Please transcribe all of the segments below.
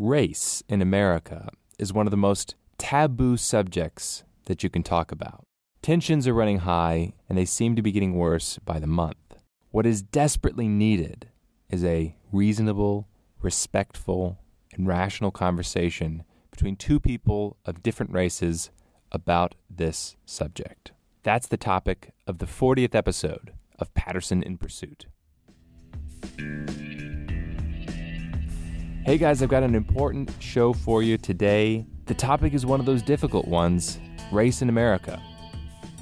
race in America is one of the most taboo subjects that you can talk about. Tensions are running high, and they seem to be getting worse by the month. What is desperately needed is a reasonable, respectful, and rational conversation between two people of different races about this subject. That's the topic of the 40th episode of Patterson in Pursuit. Hey guys, I've got an important show for you today. The topic is one of those difficult ones race in America.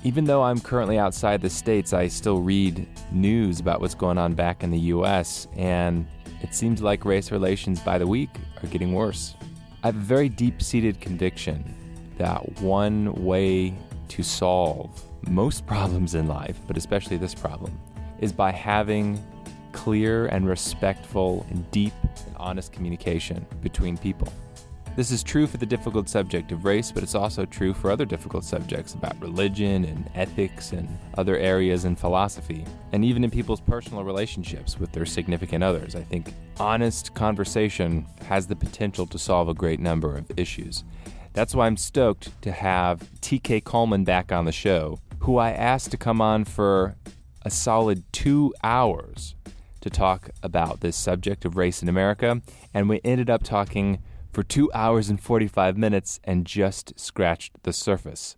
Even though I'm currently outside the States, I still read news about what's going on back in the US, and it seems like race relations by the week are getting worse. I have a very deep seated conviction that one way to solve most problems in life, but especially this problem, is by having clear and respectful and deep and honest communication between people. This is true for the difficult subject of race, but it's also true for other difficult subjects about religion and ethics and other areas in philosophy, and even in people's personal relationships with their significant others. I think honest conversation has the potential to solve a great number of issues. That's why I'm stoked to have TK Coleman back on the show, who I asked to come on for a solid two hours to talk about this subject of race in America, and we ended up talking for two hours and 45 minutes and just scratched the surface.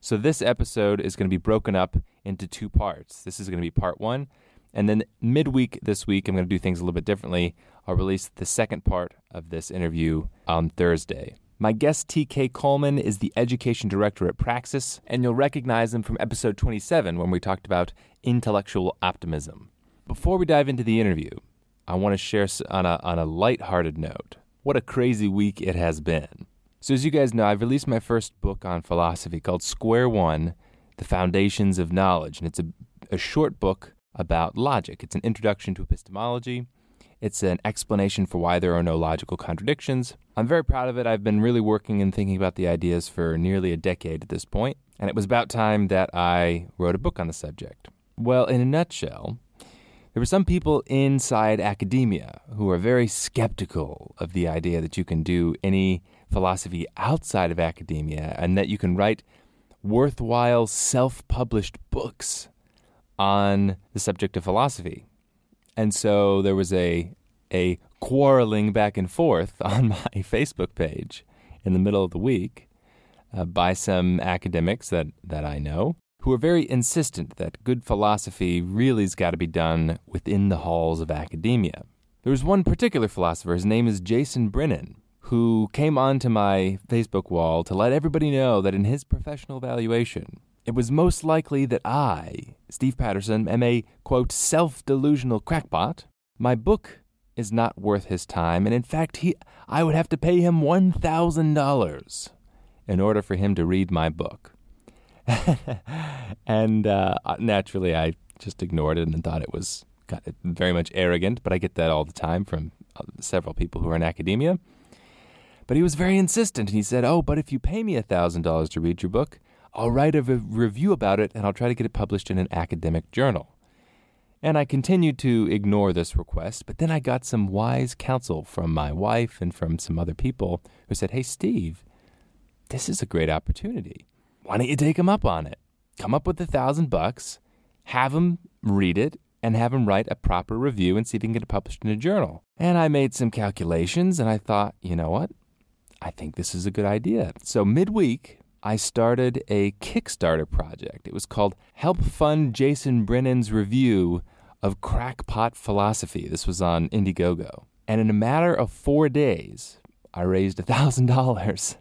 So, this episode is going to be broken up into two parts. This is going to be part one, and then midweek this week, I'm going to do things a little bit differently. I'll release the second part of this interview on Thursday. My guest, TK Coleman, is the education director at Praxis, and you'll recognize him from episode 27 when we talked about intellectual optimism. Before we dive into the interview, I want to share on a, on a lighthearted note what a crazy week it has been. So, as you guys know, I've released my first book on philosophy called Square One The Foundations of Knowledge, and it's a, a short book about logic. It's an introduction to epistemology it's an explanation for why there are no logical contradictions. I'm very proud of it. I've been really working and thinking about the ideas for nearly a decade at this point, and it was about time that I wrote a book on the subject. Well, in a nutshell, there were some people inside academia who are very skeptical of the idea that you can do any philosophy outside of academia and that you can write worthwhile self published books on the subject of philosophy. And so there was a a quarreling back and forth on my Facebook page in the middle of the week uh, by some academics that, that I know who are very insistent that good philosophy really has got to be done within the halls of academia. There was one particular philosopher, his name is Jason Brennan, who came onto my Facebook wall to let everybody know that in his professional evaluation, it was most likely that I, Steve Patterson, am a, quote, self delusional crackpot. My book is not worth his time, and in fact, he, I would have to pay him $1,000 in order for him to read my book. and uh, naturally, I just ignored it and thought it was very much arrogant, but I get that all the time from uh, several people who are in academia. But he was very insistent, and he said, Oh, but if you pay me $1,000 to read your book, I'll write a review about it and I'll try to get it published in an academic journal. And I continued to ignore this request, but then I got some wise counsel from my wife and from some other people who said, Hey, Steve, this is a great opportunity. Why don't you take him up on it? Come up with a thousand bucks, have him read it, and have him write a proper review and see if he can get it published in a journal. And I made some calculations and I thought, you know what? I think this is a good idea. So midweek, I started a Kickstarter project. It was called Help Fund Jason Brennan's Review of Crackpot Philosophy. This was on Indiegogo. And in a matter of four days, I raised $1,000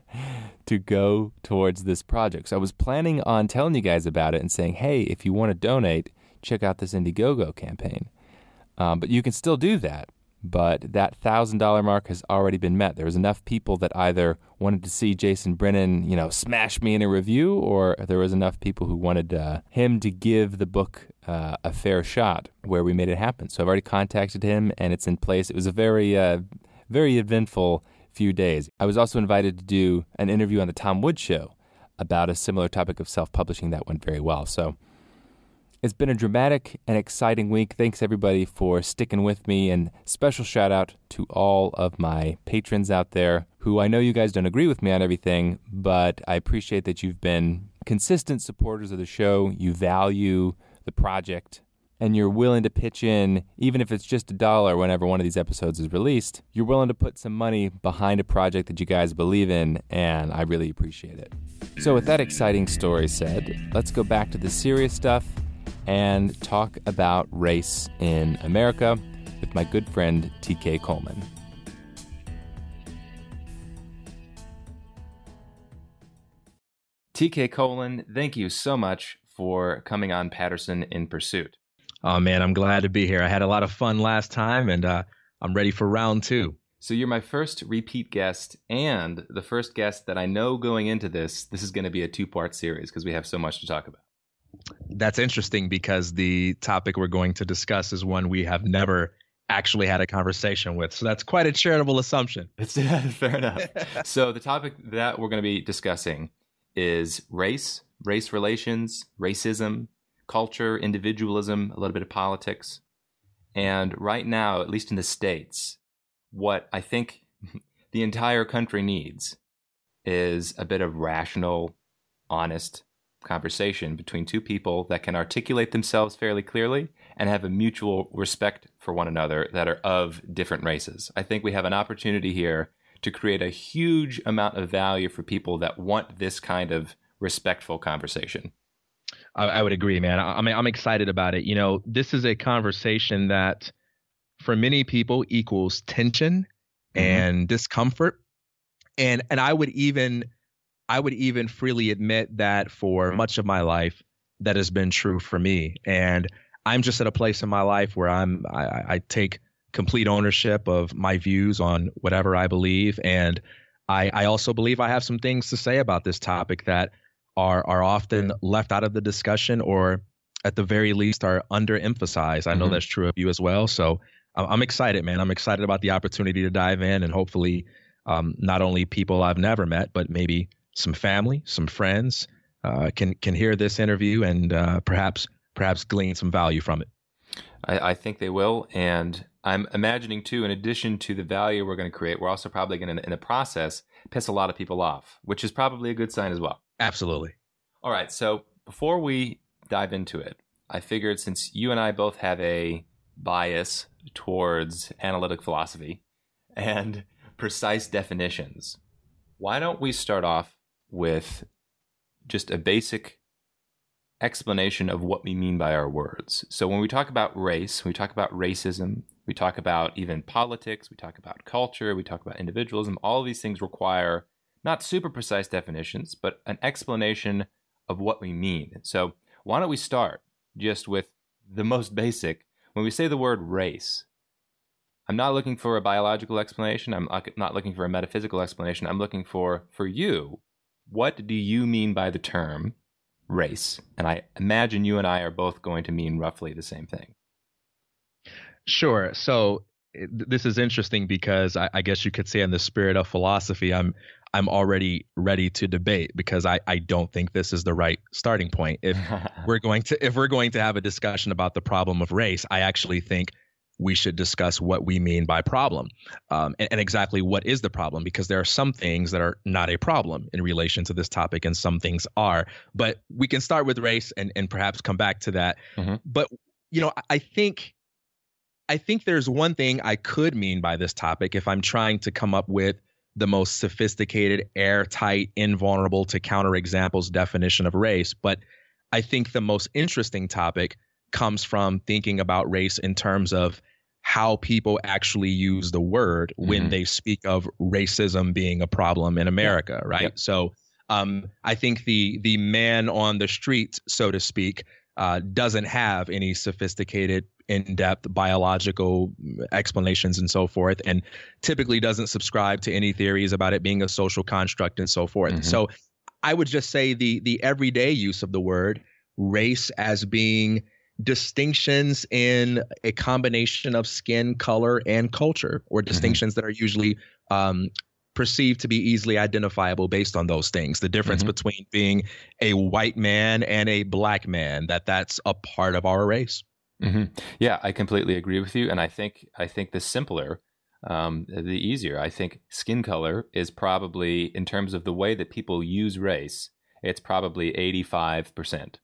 to go towards this project. So I was planning on telling you guys about it and saying, hey, if you want to donate, check out this Indiegogo campaign. Um, but you can still do that but that thousand dollar mark has already been met. There was enough people that either wanted to see Jason Brennan, you know, smash me in a review, or there was enough people who wanted uh, him to give the book uh, a fair shot, where we made it happen. So I've already contacted him, and it's in place. It was a very, uh, very eventful few days. I was also invited to do an interview on the Tom Woods Show about a similar topic of self publishing that went very well. So It's been a dramatic and exciting week. Thanks everybody for sticking with me, and special shout out to all of my patrons out there who I know you guys don't agree with me on everything, but I appreciate that you've been consistent supporters of the show. You value the project and you're willing to pitch in, even if it's just a dollar whenever one of these episodes is released, you're willing to put some money behind a project that you guys believe in, and I really appreciate it. So, with that exciting story said, let's go back to the serious stuff and talk about race in America with my good friend TK Coleman. TK Coleman, thank you so much for coming on Patterson in Pursuit. Oh man, I'm glad to be here. I had a lot of fun last time, and uh, I'm ready for round two. So you're my first repeat guest, and the first guest that I know going into this. This is going to be a two-part series because we have so much to talk about. That's interesting because the topic we're going to discuss is one we have never actually had a conversation with. So that's quite a charitable assumption. It's yeah, fair enough. so the topic that we're going to be discussing is race, race relations, racism, culture, individualism, a little bit of politics. And right now, at least in the States, what I think the entire country needs is a bit of rational, honest conversation between two people that can articulate themselves fairly clearly and have a mutual respect for one another that are of different races. I think we have an opportunity here to create a huge amount of value for people that want this kind of respectful conversation. I, I would agree, man. I, I mean, I'm excited about it. You know, this is a conversation that for many people equals tension mm-hmm. and discomfort. And and I would even I would even freely admit that for much of my life that has been true for me. And I'm just at a place in my life where I'm I, I take complete ownership of my views on whatever I believe. And I, I also believe I have some things to say about this topic that are are often left out of the discussion or at the very least are underemphasized. I know mm-hmm. that's true of you as well. So I'm excited, man. I'm excited about the opportunity to dive in and hopefully um, not only people I've never met, but maybe some family, some friends uh, can can hear this interview and uh, perhaps perhaps glean some value from it. I, I, think they will, and I'm imagining too. In addition to the value we're going to create, we're also probably going to, in the process, piss a lot of people off, which is probably a good sign as well. Absolutely. All right. So before we dive into it, I figured since you and I both have a bias towards analytic philosophy and precise definitions, why don't we start off with just a basic explanation of what we mean by our words? So when we talk about race, we talk about racism, we talk about even politics, we talk about culture, we talk about individualism, all these things require not super precise definitions, but an explanation of what we mean. So, why don't we start just with the most basic? When we say the word race, I'm not looking for a biological explanation. I'm not looking for a metaphysical explanation. I'm looking for, for you, what do you mean by the term race? And I imagine you and I are both going to mean roughly the same thing. Sure. So this is interesting because I, I, guess you could say in the spirit of philosophy, I'm I'm already ready to debate because I, I don't think this is the right starting point. If we're going to if we're going to have a discussion about the problem of race, I actually think we should discuss what we mean by problem um, and, and, exactly what is the problem because there are some things that are not a problem in relation to this topic and some things are but we can start with race and, and perhaps come back to that mm-hmm. but you know i think i think there's one thing i could mean by this topic if i'm trying to come up with the most sophisticated, airtight, invulnerable to counterexamples definition of race. But I think the most interesting topic comes from thinking about race in terms of how people actually use the word mm-hmm. when they speak of racism being a problem in America, right? Yep. So um, I think the the man on the street, so to speak, uh, doesn't have any sophisticated in-depth biological explanations and so forth and typically doesn't subscribe to any theories about it being a social construct and so forth mm-hmm. so i would just say the the everyday use of the word race as being distinctions in a combination of skin color and culture or mm-hmm. distinctions mm-hmm. that are usually um, perceived to be easily identifiable based on those things. The difference mm-hmm. between being a white man and a black man, that that's a part of our race. Mm-hmm. Yeah, I completely agree with you, and I think I think the simpler, um, the easier. I think skin color is probably, in terms of the way that people use race, it's probably eighty five percent.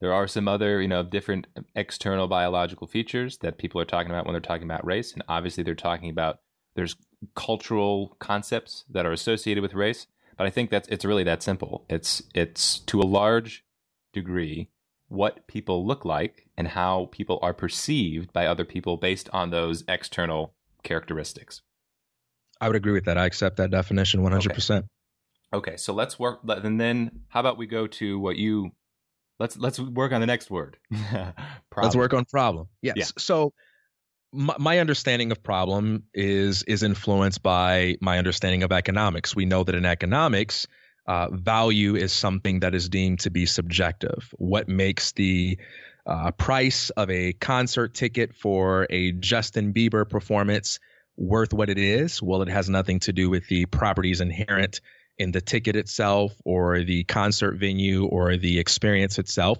There are some other, you know, different external biological features that people are talking about when they're talking about race, and obviously they're talking about there's cultural concepts that are associated with race. But I think that's it's really that simple. It's it's to a large degree what people look like and how people are perceived by other people based on those external characteristics. I would agree with that. I accept that definition 100%. Okay, okay so let's work and then how about we go to what you let's let's work on the next word. let's work on problem. Yes. Yeah. So my, my understanding of problem is is influenced by my understanding of economics. We know that in economics, uh, value is something that is deemed to be subjective. What makes the uh, price of a concert ticket for a Justin Bieber performance worth what it is? Well, it has nothing to do with the properties inherent in the ticket itself or the concert venue or the experience itself.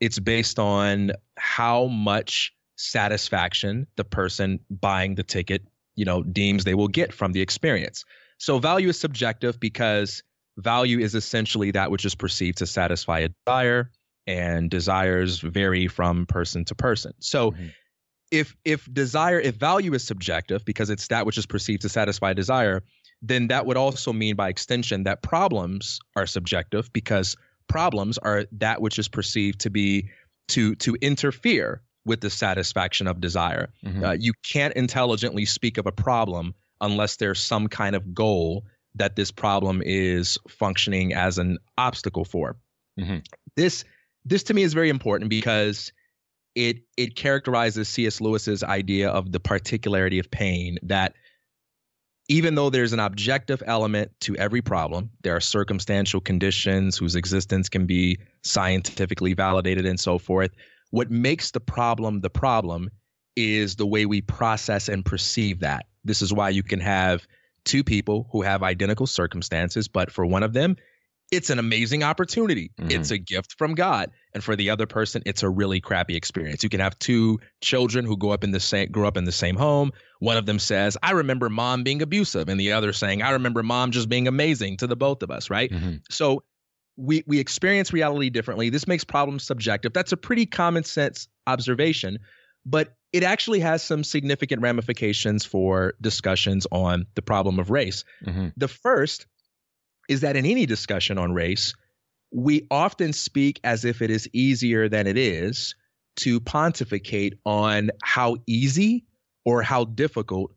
It's based on how much satisfaction the person buying the ticket, you know, deems they will get from the experience. So value is subjective because value is essentially that which is perceived to satisfy a desire and desires vary from person to person. So mm-hmm. if if desire if value is subjective because it's that which is perceived to satisfy desire, then that would also mean by extension that problems are subjective because problems are that which is perceived to be to to interfere with the satisfaction of desire. Mm-hmm. Uh, you can't intelligently speak of a problem unless there's some kind of goal that this problem is functioning as an obstacle for. Mm-hmm. This this to me is very important because it it characterizes C.S. Lewis's idea of the particularity of pain that even though there's an objective element to every problem, there are circumstantial conditions whose existence can be scientifically validated and so forth. What makes the problem the problem is the way we process and perceive that. This is why you can have two people who have identical circumstances, but for one of them, it's an amazing opportunity. Mm-hmm. It's a gift from God. And for the other person, it's a really crappy experience. You can have two children who go up in the same grew up in the same home. One of them says, I remember mom being abusive, and the other saying, I remember mom just being amazing to the both of us, right? Mm-hmm. So we we experience reality differently. This makes problems subjective. That's a pretty common sense observation, but it actually has some significant ramifications for discussions on the problem of race. Mm-hmm. The first is that in any discussion on race, we often speak as if it is easier than it is to pontificate on how easy or how difficult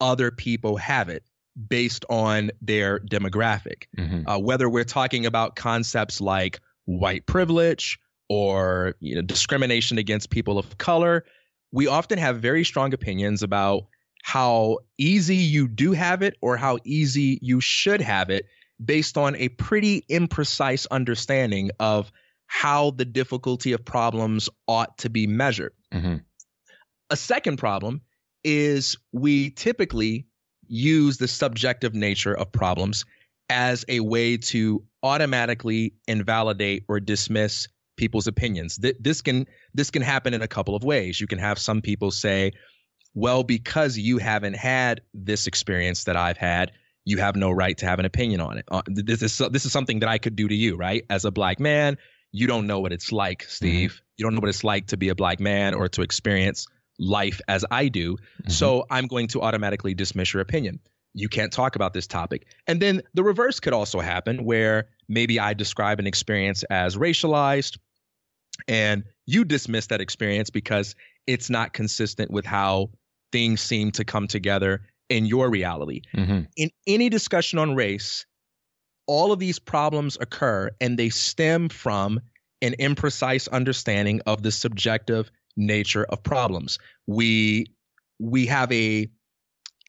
other people have it based on their demographic. Mm-hmm. Uh, whether we're talking about concepts like white privilege or you know, discrimination against people of color, we often have very strong opinions about how easy you do have it or how easy you should have it based on a pretty imprecise understanding of how the difficulty of problems ought to be measured. Mm-hmm. A second problem is we typically use the subjective nature of problems as a way to automatically invalidate or dismiss people's opinions. Th- this can this can happen in a couple of ways. You can have some people say, "Well, because you haven't had this experience that I've had, you have no right to have an opinion on it. Uh, this is this is something that I could do to you, right? As a black man, you don't know what it's like, mm-hmm. Steve. Mm-hmm. You don't know what it's like to be a black man or to experience life as I do. Mm-hmm. So I'm going to automatically dismiss your opinion. You can't talk about this topic. And then the reverse could also happen where maybe I describe an experience as racialized and you dismiss that experience because it's not consistent with how things seem to come together in your reality. Mm-hmm. In any discussion on race, all of these problems occur and they stem from an imprecise understanding of the subjective nature of problems. We we have a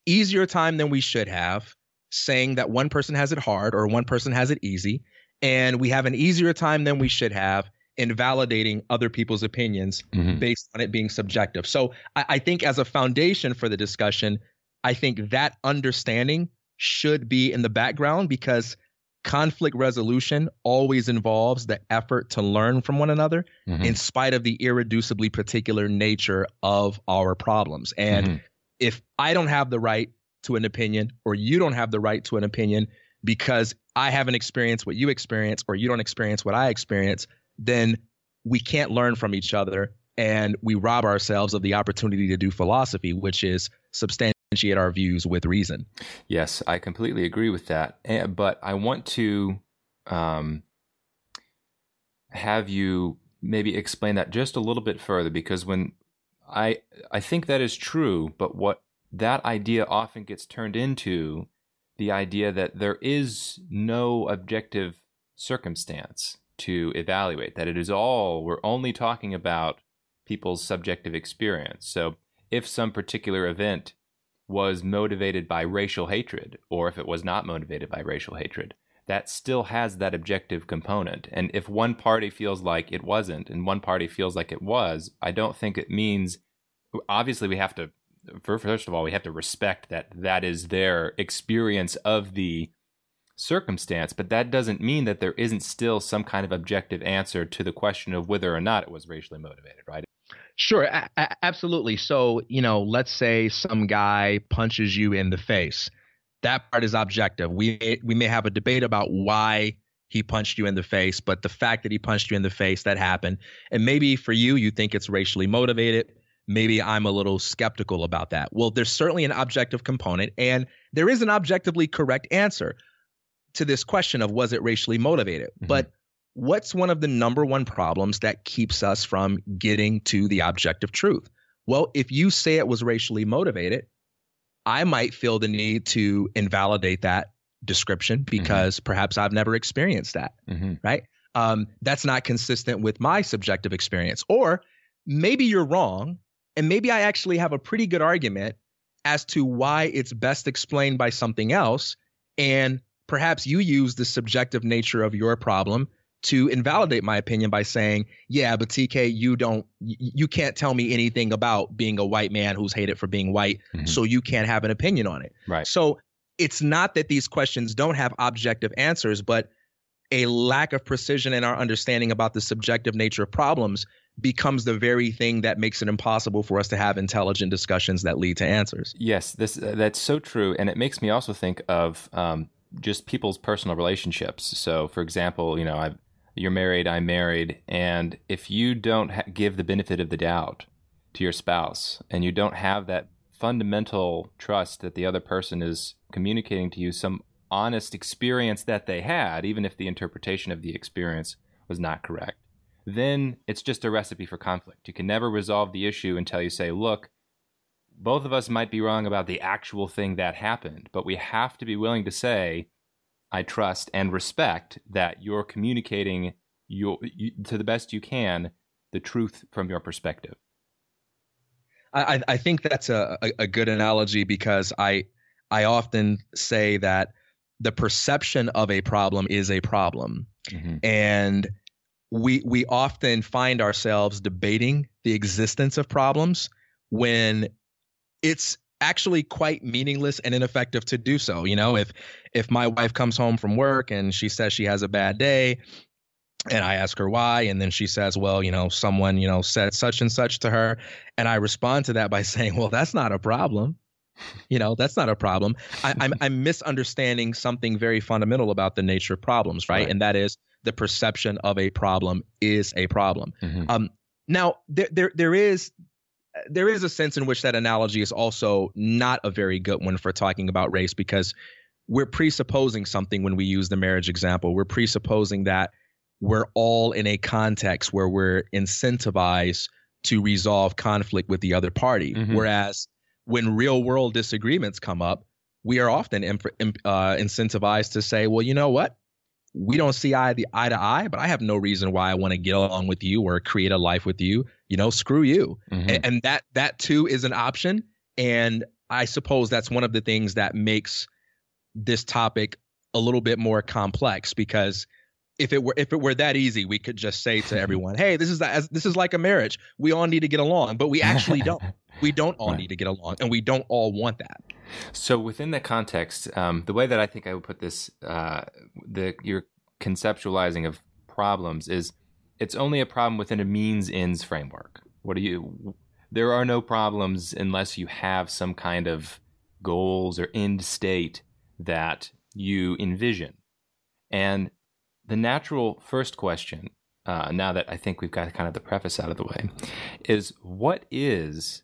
easier time than we should have saying that one person has it hard or one person has it easy and we have an easier time than we should have in validating other people's opinions mm-hmm. based on it being subjective. So I, I think as a foundation for the discussion, I think that understanding should be in the background because conflict resolution always involves the effort to learn from one another mm-hmm. in spite of the irreducibly particular nature of our problems. And mm-hmm. if I don't have the right to an opinion or you don't have the right to an opinion because I haven't experienced what you experience or you don't experience what I experience, then we can't learn from each other and we rob ourselves of the opportunity to do philosophy, which is substantiate our views with reason. Yes, I completely agree with that. But I want to um, have you maybe explain that just a little bit further because when I I think that is true, but what that idea often gets turned into the idea that there is no objective circumstance to evaluate, that it is all, we're only talking about people's subjective experience. So if some particular event was motivated by racial hatred, or if it was not motivated by racial hatred, that still has that objective component. And if one party feels like it wasn't and one party feels like it was, I don't think it means, obviously, we have to, first of all, we have to respect that that is their experience of the circumstance, but that doesn't mean that there isn't still some kind of objective answer to the question of whether or not it was racially motivated, right? Sure, a- a- absolutely. So, you know, let's say some guy punches you in the face. That part is objective. We we may have a debate about why he punched you in the face, but the fact that he punched you in the face that happened, and maybe for you you think it's racially motivated. Maybe I'm a little skeptical about that. Well, there's certainly an objective component, and there is an objectively correct answer to this question of was it racially motivated. Mm-hmm. But what's one of the number one problems that keeps us from getting to the objective truth? Well, if you say it was racially motivated, I might feel the need to invalidate that description mm-hmm. because mm-hmm. perhaps I've never experienced that, mm-hmm. right? Um, that's not consistent with my subjective experience. Or maybe you're wrong, and maybe I actually have a pretty good argument as to why it's best explained by something else. And perhaps you use the subjective nature of your problem to invalidate my opinion by saying, "Yeah, but TK, you don't you can't tell me anything about being a white man who's hated for being white, mm-hmm. so you can't have an opinion on it." Right. So, it's not that these questions don't have objective answers, but a lack of precision in our understanding about the subjective nature of problems becomes the very thing that makes it impossible for us to have intelligent discussions that lead to answers. Yes, this uh, that's so true, and it makes me also think of um, just people's personal relationships. So, for example, you know, i you're married, I'm married, and if you don't ha- give the benefit of the doubt to your spouse and you don't have that fundamental trust that the other person is communicating to you some honest experience that they had, even if the interpretation of the experience was not correct, then it's just a recipe for conflict. You can never resolve the issue until you say, look, both of us might be wrong about the actual thing that happened, but we have to be willing to say, I trust and respect that you're communicating your, you, to the best you can the truth from your perspective. I, I think that's a, a, good analogy because I I often say that the perception of a problem is a problem, mm-hmm. and we we often find ourselves debating the existence of problems when it's actually quite meaningless and ineffective to do so. You know, if if my wife comes home from work and she says she has a bad day, and I ask her why, and then she says, "Well, you know, someone you know said such and such to her," and I respond to that by saying, "Well, that's not a problem." You know, that's not a problem. I, am I'm, I'm misunderstanding something very fundamental about the nature of problems, right? right? And that is the perception of a problem is a problem. Mm-hmm. Um, now, there, there, there is there is a sense in which that analogy is also not a very good one for talking about race because we're presupposing something when we use the marriage example. We're presupposing that we're all in a context where we're incentivized to resolve conflict with the other party. Mm-hmm. Whereas when real world disagreements come up, we are often imp- uh, incentivized to say, well, you know what? we don't see eye the eye to eye, but I have no reason why I want to get along with you or create a life with you. You know, screw you. Mm-hmm. And, and that that too is an option. And I suppose that's one of the things that makes this topic a little bit more complex because if it were if it were that easy, we could just say to everyone, "Hey, this is as this is like a marriage. We all need to get along," but we actually don't. We don't all right. need to get along, and we don't all want that. So, within the context, um, the way that I think I would put this, uh, the your conceptualizing of problems is it's only a problem within a means ends framework. What do you? There are no problems unless you have some kind of goals or end state that you envision. And the natural first question, uh, now that I think we've got kind of the preface out of the way, is what is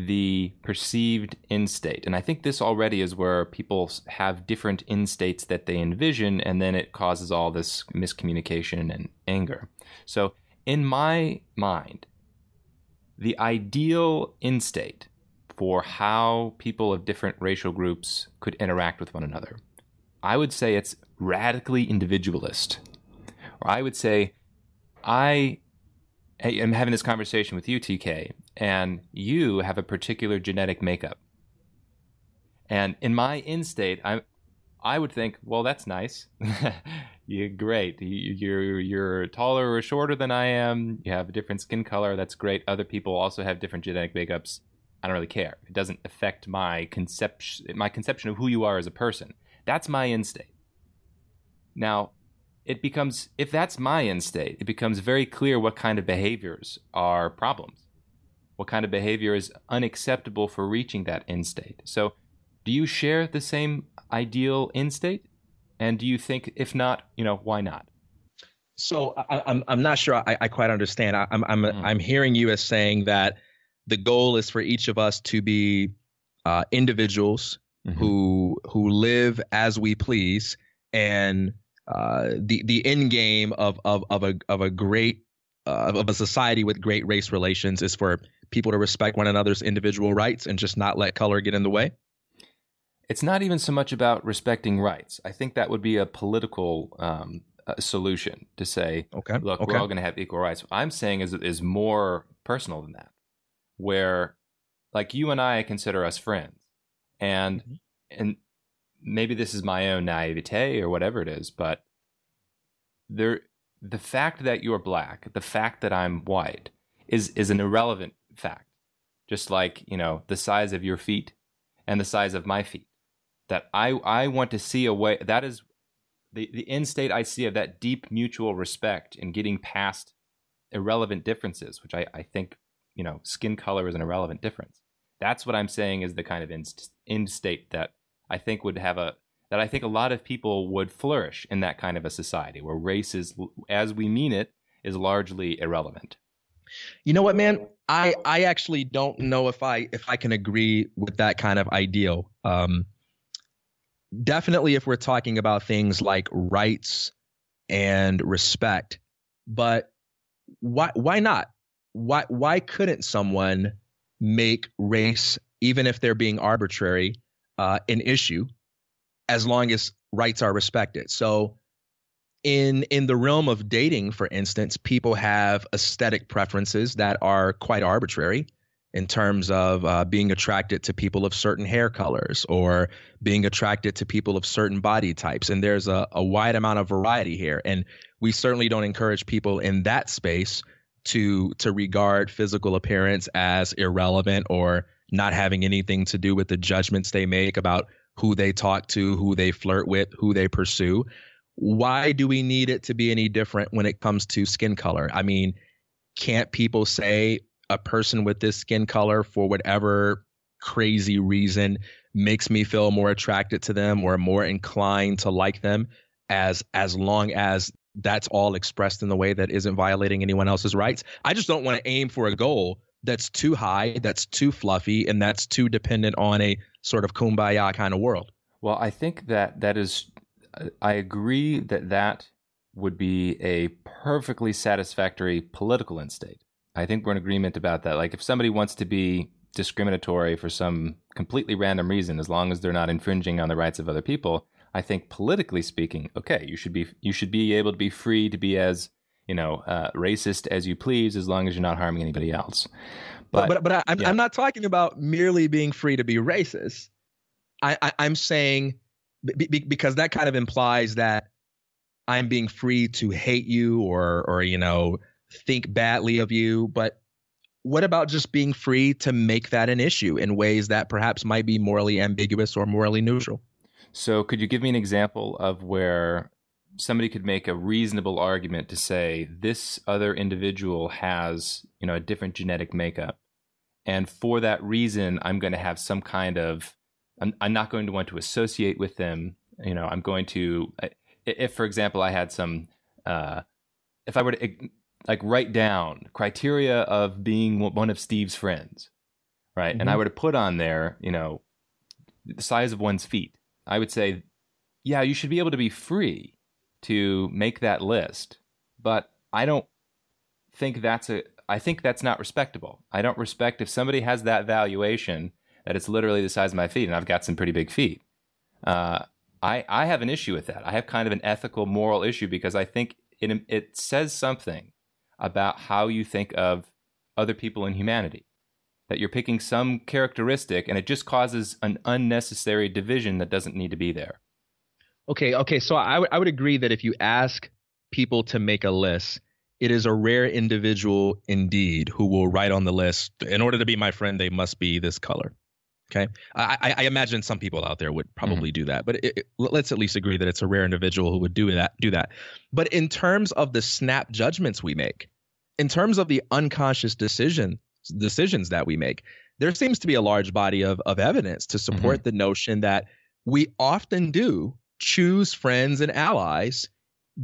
the perceived end state? And I think this already is where people have different end states that they envision, and then it causes all this miscommunication and anger. So, in my mind, the ideal end state for how people of different racial groups could interact with one another, I would say it's radically individualist. Or I would say, I am having this conversation with you, TK, and you have a particular genetic makeup. And in my end state, I, I would think, well, that's nice. you're great. You're you're taller or shorter than I am. You have a different skin color. That's great. Other people also have different genetic makeups. I don't really care. It doesn't affect my conception my conception of who you are as a person. That's my end state. Now, it becomes, if that's my end state, it becomes very clear what kind of behaviors are problems, what kind of behavior is unacceptable for reaching that end state. So, do you share the same ideal end state? And do you think, if not, you know, why not? So I, am I'm, I'm not sure I, I quite understand. I, am I'm mm. I'm hearing you as saying that the goal is for each of us to be uh, individuals mm-hmm. who who live as we please and uh, the the end game of of of a of a great uh, of a society with great race relations is for people to respect one another's individual rights and just not let color get in the way. It's not even so much about respecting rights. I think that would be a political um, solution to say, okay, look, okay. we're all going to have equal rights. What I'm saying is is more personal than that, where like you and I consider us friends, and mm-hmm. and maybe this is my own naivete or whatever it is, but there the fact that you're black, the fact that I'm white is is an irrelevant fact. Just like, you know, the size of your feet and the size of my feet. That I I want to see a way that is the, the end state I see of that deep mutual respect and getting past irrelevant differences, which I, I think, you know, skin color is an irrelevant difference. That's what I'm saying is the kind of end, end state that I think would have a that I think a lot of people would flourish in that kind of a society where race is, as we mean it, is largely irrelevant. You know what, man? I I actually don't know if I if I can agree with that kind of ideal. Um, definitely, if we're talking about things like rights and respect, but why why not? Why why couldn't someone make race, even if they're being arbitrary, uh, an issue as long as rights are respected. So in in the realm of dating, for instance, people have aesthetic preferences that are quite arbitrary in terms of uh, being attracted to people of certain hair colors or being attracted to people of certain body types. And there's a, a wide amount of variety here. And we certainly don't encourage people in that space to to regard physical appearance as irrelevant or not having anything to do with the judgments they make about who they talk to, who they flirt with, who they pursue. Why do we need it to be any different when it comes to skin color? I mean, can't people say a person with this skin color, for whatever crazy reason, makes me feel more attracted to them or more inclined to like them as as long as that's all expressed in the way that isn't violating anyone else's rights. I just don't want to aim for a goal that's too high, that's too fluffy, and that's too dependent on a sort of kumbaya kind of world. Well, I think that that is, I agree that that would be a perfectly satisfactory political end state. I think we're in agreement about that. Like if somebody wants to be discriminatory for some completely random reason, as long as they're not infringing on the rights of other people, I think politically speaking, okay, you should be you should be able to be free to be as you know, uh, racist as you please, as long as you're not harming anybody else. But but, but, I, am yeah. I'm not talking about merely being free to be racist. I, I am saying b- b- because that kind of implies that I'm being free to hate you or or you know think badly of you. But what about just being free to make that an issue in ways that perhaps might be morally ambiguous or morally neutral? So, could you give me an example of where somebody could make a reasonable argument to say this other individual has, you know, a different genetic makeup, and for that reason, I'm going to have some kind of, I'm, I'm not going to want to associate with them. You know, I'm going to, if for example, I had some, uh, if I were to like write down criteria of being one of Steve's friends, right? Mm-hmm. And I mm-hmm. were to put on there, you know, the size of one's feet. I would say, yeah, you should be able to be free to make that list, but I don't think that's a. I think that's not respectable. I don't respect if somebody has that valuation that it's literally the size of my feet, and I've got some pretty big feet. Uh, I I have an issue with that. I have kind of an ethical, moral issue because I think it it says something about how you think of other people in humanity. That you're picking some characteristic and it just causes an unnecessary division that doesn't need to be there. Okay, okay. So I, w- I would agree that if you ask people to make a list, it is a rare individual indeed who will write on the list, in order to be my friend, they must be this color. Okay. I, I imagine some people out there would probably mm-hmm. do that, but it, it, let's at least agree that it's a rare individual who would do that. Do that. But in terms of the snap judgments we make, in terms of the unconscious decision decisions that we make, there seems to be a large body of of evidence to support mm-hmm. the notion that we often do choose friends and allies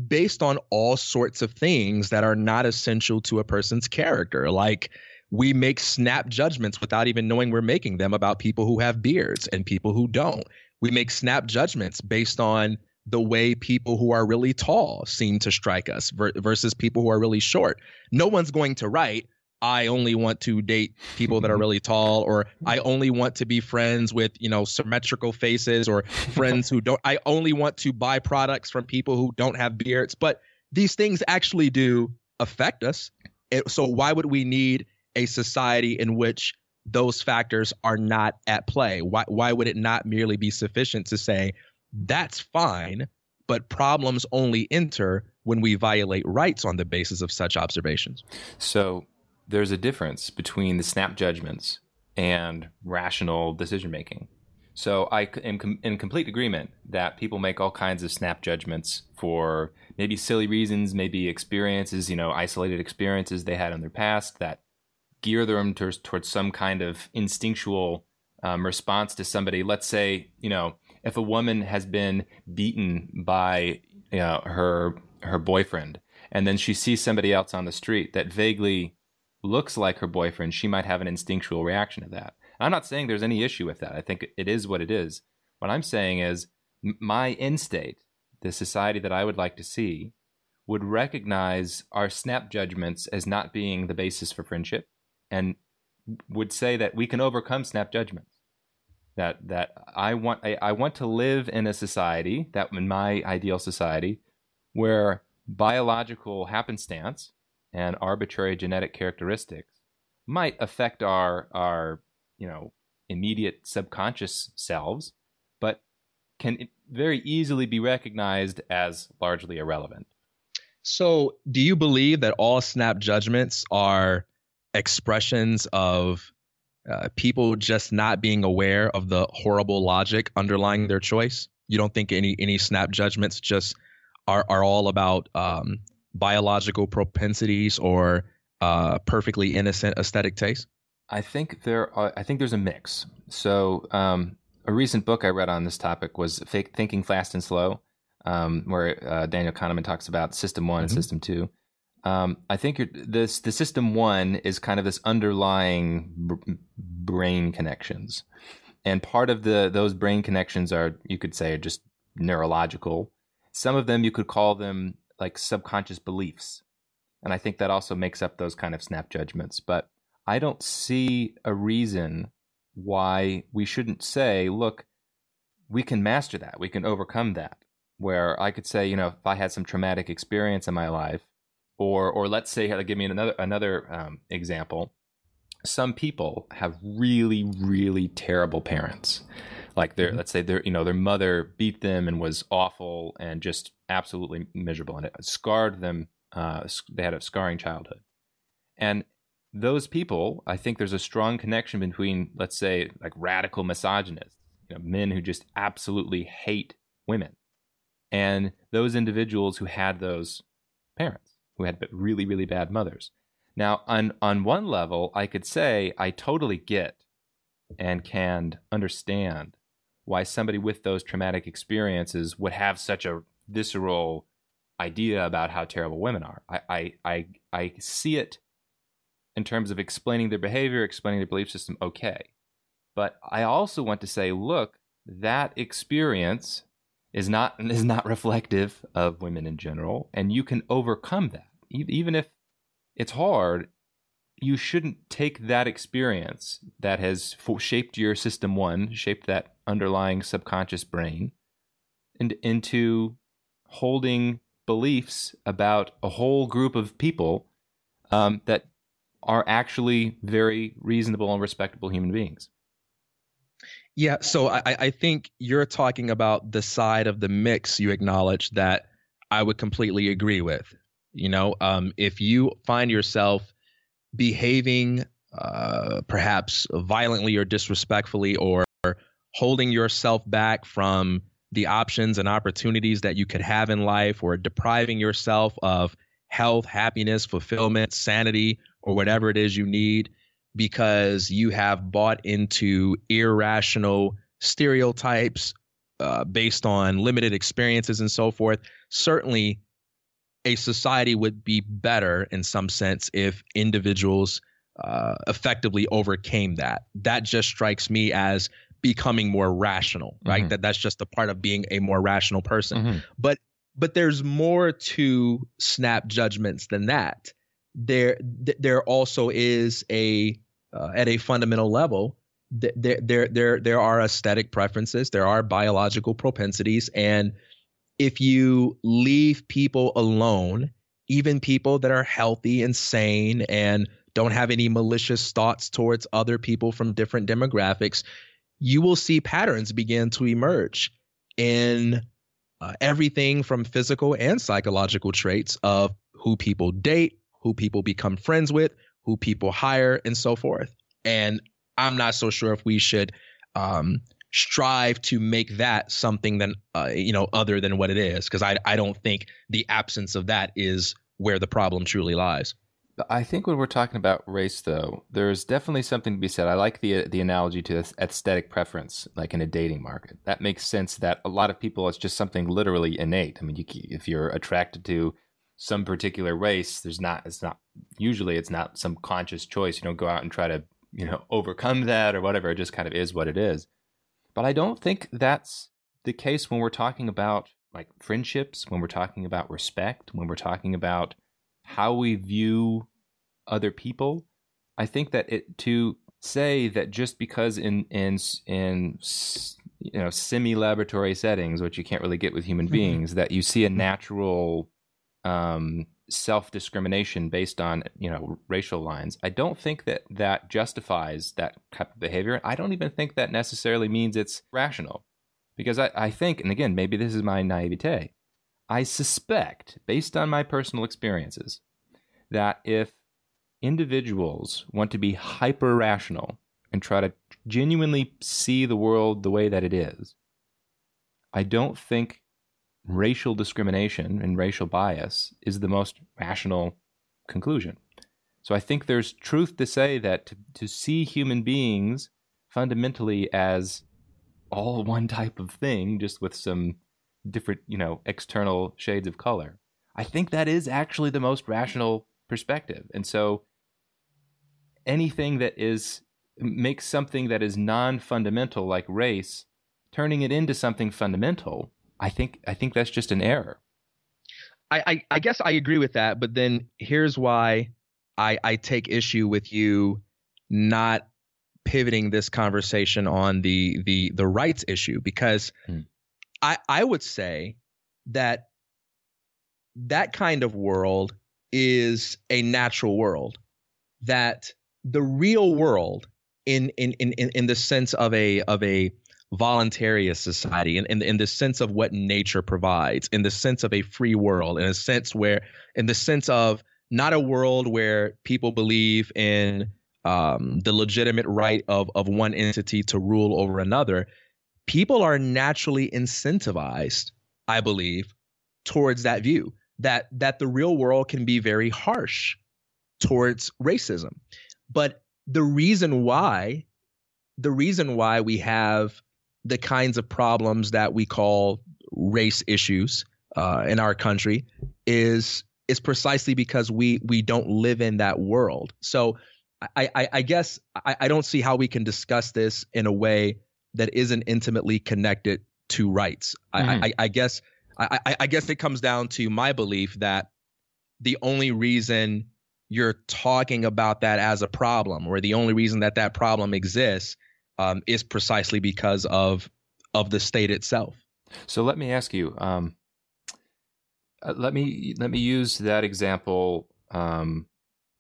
based on all sorts of things that are not essential to a person's character, like we make snap judgments without even knowing we're making them about people who have beards and people who don't. We make snap judgments based on the way people who are really tall seem to strike us versus people who are really short. No one's going to write, I only want to date people that are really tall, or I mm-hmm. only want to be friends with, you know, symmetrical faces, or friends who don't, I only want to buy products from people who don't have beards. But these things actually do affect us. So why would we need a society in which those factors are not at play? Why why would it not merely be sufficient to say that's fine, but problems only enter when we violate rights on the basis of such observations? So there's a difference between the snap judgments and rational decision making. So I am com- in complete agreement that people make all kinds of snap judgments for maybe silly reasons, maybe experiences, you know, isolated experiences they had in their past that gear them towards, towards some kind of instinctual um, response to somebody. Let's say, you know, if a woman has been beaten by you know, her her boyfriend, and then she sees somebody else on the street that vaguely looks like her boyfriend, she might have an instinctual reaction to that. I'm not saying there's any issue with that. I think it is what it is. What I'm saying is my end state, the society that I would like to see, would recognize our snap judgments as not being the basis for friendship and would say that we can overcome snap judgments. That that I want I, I want to live in a society that in my ideal society where biological happenstance and arbitrary genetic characteristics might affect our our you know immediate subconscious selves, but can very easily be recognized as largely irrelevant. So, do you believe that all snap judgments are expressions of uh, people just not being aware of the horrible logic underlying their choice. You don't think any any snap judgments just are are all about um, biological propensities or uh, perfectly innocent aesthetic taste? I think there are, I think there's a mix. So um, a recent book I read on this topic was Fake Thinking Fast and Slow, um, where uh, Daniel Kahneman talks about System One mm-hmm. and System Two. Um, I think this the system one is kind of this underlying b- brain connections, and part of the those brain connections are you could say are just neurological. Some of them you could call them like subconscious beliefs, and I think that also makes up those kind of snap judgments. But I don't see a reason why we shouldn't say, look, we can master that, we can overcome that. Where I could say, you know, if I had some traumatic experience in my life or or let's say give me another another um, example some people have really really terrible parents like their mm-hmm. let's say their you know their mother beat them and was awful and just absolutely miserable and it scarred them uh, they had a scarring childhood and those people, I think there's a strong connection between, let's say, like radical misogynists, you know, men who just absolutely hate women, and those individuals who had those parents who had really, really bad mothers. Now, on on one level, I could say I totally get and can understand why somebody with those traumatic experiences would have such a visceral idea about how terrible women are. I I I, I see it in terms of explaining their behavior, explaining their belief system, okay. But I also want to say, look, that experience is not is not reflective of women in general, and you can overcome that. Even if it's hard, you shouldn't take that experience that has shaped your system one, shaped that underlying subconscious brain, and into holding beliefs about a whole group of people um, that are actually very reasonable and respectable human beings. Yeah, so I, I think you're talking about the side of the mix you acknowledge that I would completely agree with. You know, um, if you find yourself behaving uh, perhaps violently or disrespectfully or holding yourself back from the options and opportunities that you could have in life or depriving yourself of health, happiness, fulfillment, sanity, or whatever it is you need because you have bought into irrational stereotypes uh, based on limited experiences and so forth. Certainly, a society would be better in some sense if individuals uh, effectively overcame that. That just strikes me as becoming more rational, right? Mm-hmm. That that's just a part of being a more rational person. Mm-hmm. But but there's more to snap judgments than that there there also is a uh, at a fundamental level there there there there are aesthetic preferences there are biological propensities and if you leave people alone even people that are healthy and sane and don't have any malicious thoughts towards other people from different demographics you will see patterns begin to emerge in uh, everything from physical and psychological traits of who people date who people become friends with, who people hire, and so forth. And I'm not so sure if we should um, strive to make that something than uh, you know other than what it is, because I I don't think the absence of that is where the problem truly lies. I think when we're talking about race, though, there's definitely something to be said. I like the the analogy to aesthetic preference, like in a dating market. That makes sense. That a lot of people, it's just something literally innate. I mean, you, if you're attracted to some particular race, there's not, it's not, usually it's not some conscious choice. You don't go out and try to, you know, overcome that or whatever. It just kind of is what it is. But I don't think that's the case when we're talking about like friendships, when we're talking about respect, when we're talking about how we view other people. I think that it to say that just because in in in you know semi laboratory settings, which you can't really get with human mm-hmm. beings, that you see a natural um, self discrimination based on you know racial lines. I don't think that that justifies that type of behavior. I don't even think that necessarily means it's rational, because I, I think, and again, maybe this is my naivete. I suspect, based on my personal experiences, that if individuals want to be hyper rational and try to genuinely see the world the way that it is, I don't think racial discrimination and racial bias is the most rational conclusion. So I think there's truth to say that to, to see human beings fundamentally as all one type of thing, just with some different, you know, external shades of color. I think that is actually the most rational perspective. And so anything that is makes something that is non-fundamental like race turning it into something fundamental I think I think that's just an error. I, I, I guess I agree with that, but then here's why I, I take issue with you not pivoting this conversation on the the the rights issue because hmm. I I would say that that kind of world is a natural world that the real world in in in in the sense of a of a voluntarist society in, in, in the sense of what nature provides, in the sense of a free world, in a sense where, in the sense of not a world where people believe in um, the legitimate right of of one entity to rule over another. People are naturally incentivized, I believe, towards that view that that the real world can be very harsh towards racism. But the reason why the reason why we have the kinds of problems that we call race issues uh, in our country is is precisely because we we don't live in that world. So I I, I guess I, I don't see how we can discuss this in a way that isn't intimately connected to rights. Mm-hmm. I, I, I guess I, I guess it comes down to my belief that the only reason you're talking about that as a problem, or the only reason that that problem exists, um, is precisely because of of the state itself. So let me ask you. Um, uh, let me let me use that example um,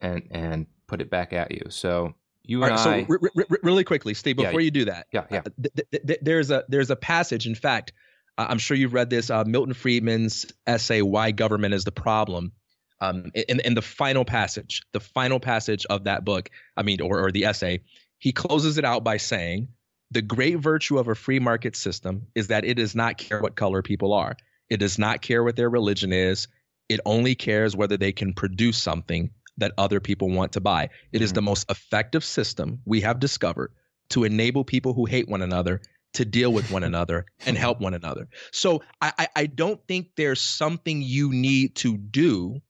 and and put it back at you. So you and right, I. So really quickly, Steve, before yeah, you do that, yeah, yeah. Uh, th- th- th- there's a there's a passage. In fact, I'm sure you've read this. Uh, Milton Friedman's essay, "Why Government Is the Problem." Um, in, in the final passage, the final passage of that book, I mean, or, or the essay, he closes it out by saying, "The great virtue of a free market system is that it does not care what color people are. It does not care what their religion is. It only cares whether they can produce something that other people want to buy. It mm-hmm. is the mm-hmm. most effective system we have discovered to enable people who hate one another to deal with one another and help one another. So I, I don't think there's something you need to do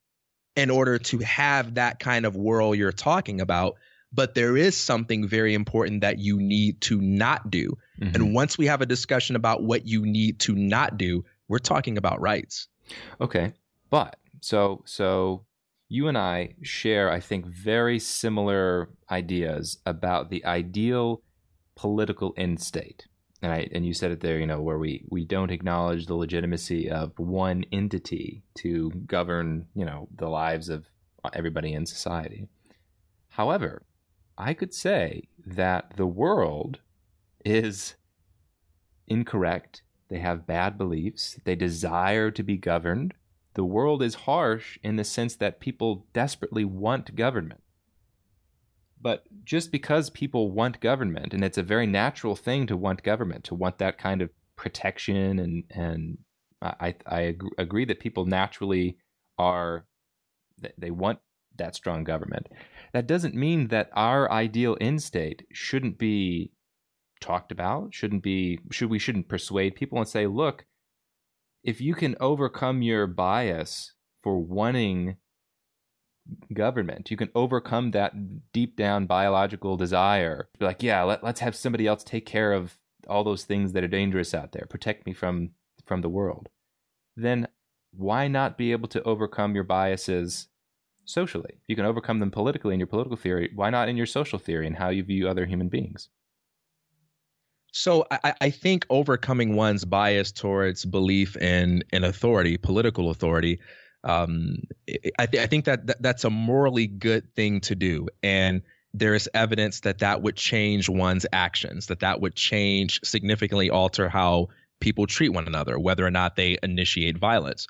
in order to have that kind of world you're talking about. But there is something very important that you need to not do. Mm-hmm. And once we have a discussion about what you need to not do, we're talking about rights. Okay. But so so you and I share, I think, very similar ideas about the ideal political end state. And I and you said it there, you know, where we we don't acknowledge the legitimacy of one entity to govern, you know, the lives of everybody in society. However, I could say that the world is incorrect they have bad beliefs. They desire to be governed. The world is harsh in the sense that people desperately want government. But just because people want government, and it's a very natural thing to want government, to want that kind of protection, and and I I agree that people naturally are they want that strong government. That doesn't mean that our ideal end state shouldn't be talked about shouldn't be should we shouldn't persuade people and say look if you can overcome your bias for wanting government you can overcome that deep down biological desire be like yeah let, let's have somebody else take care of all those things that are dangerous out there protect me from from the world then why not be able to overcome your biases socially. You can overcome them politically in your political theory why not in your social theory and how you view other human beings? So I, I, think overcoming one's bias towards belief in in authority, political authority, um, I, th- I think that, that that's a morally good thing to do, and there is evidence that that would change one's actions, that that would change significantly alter how people treat one another, whether or not they initiate violence.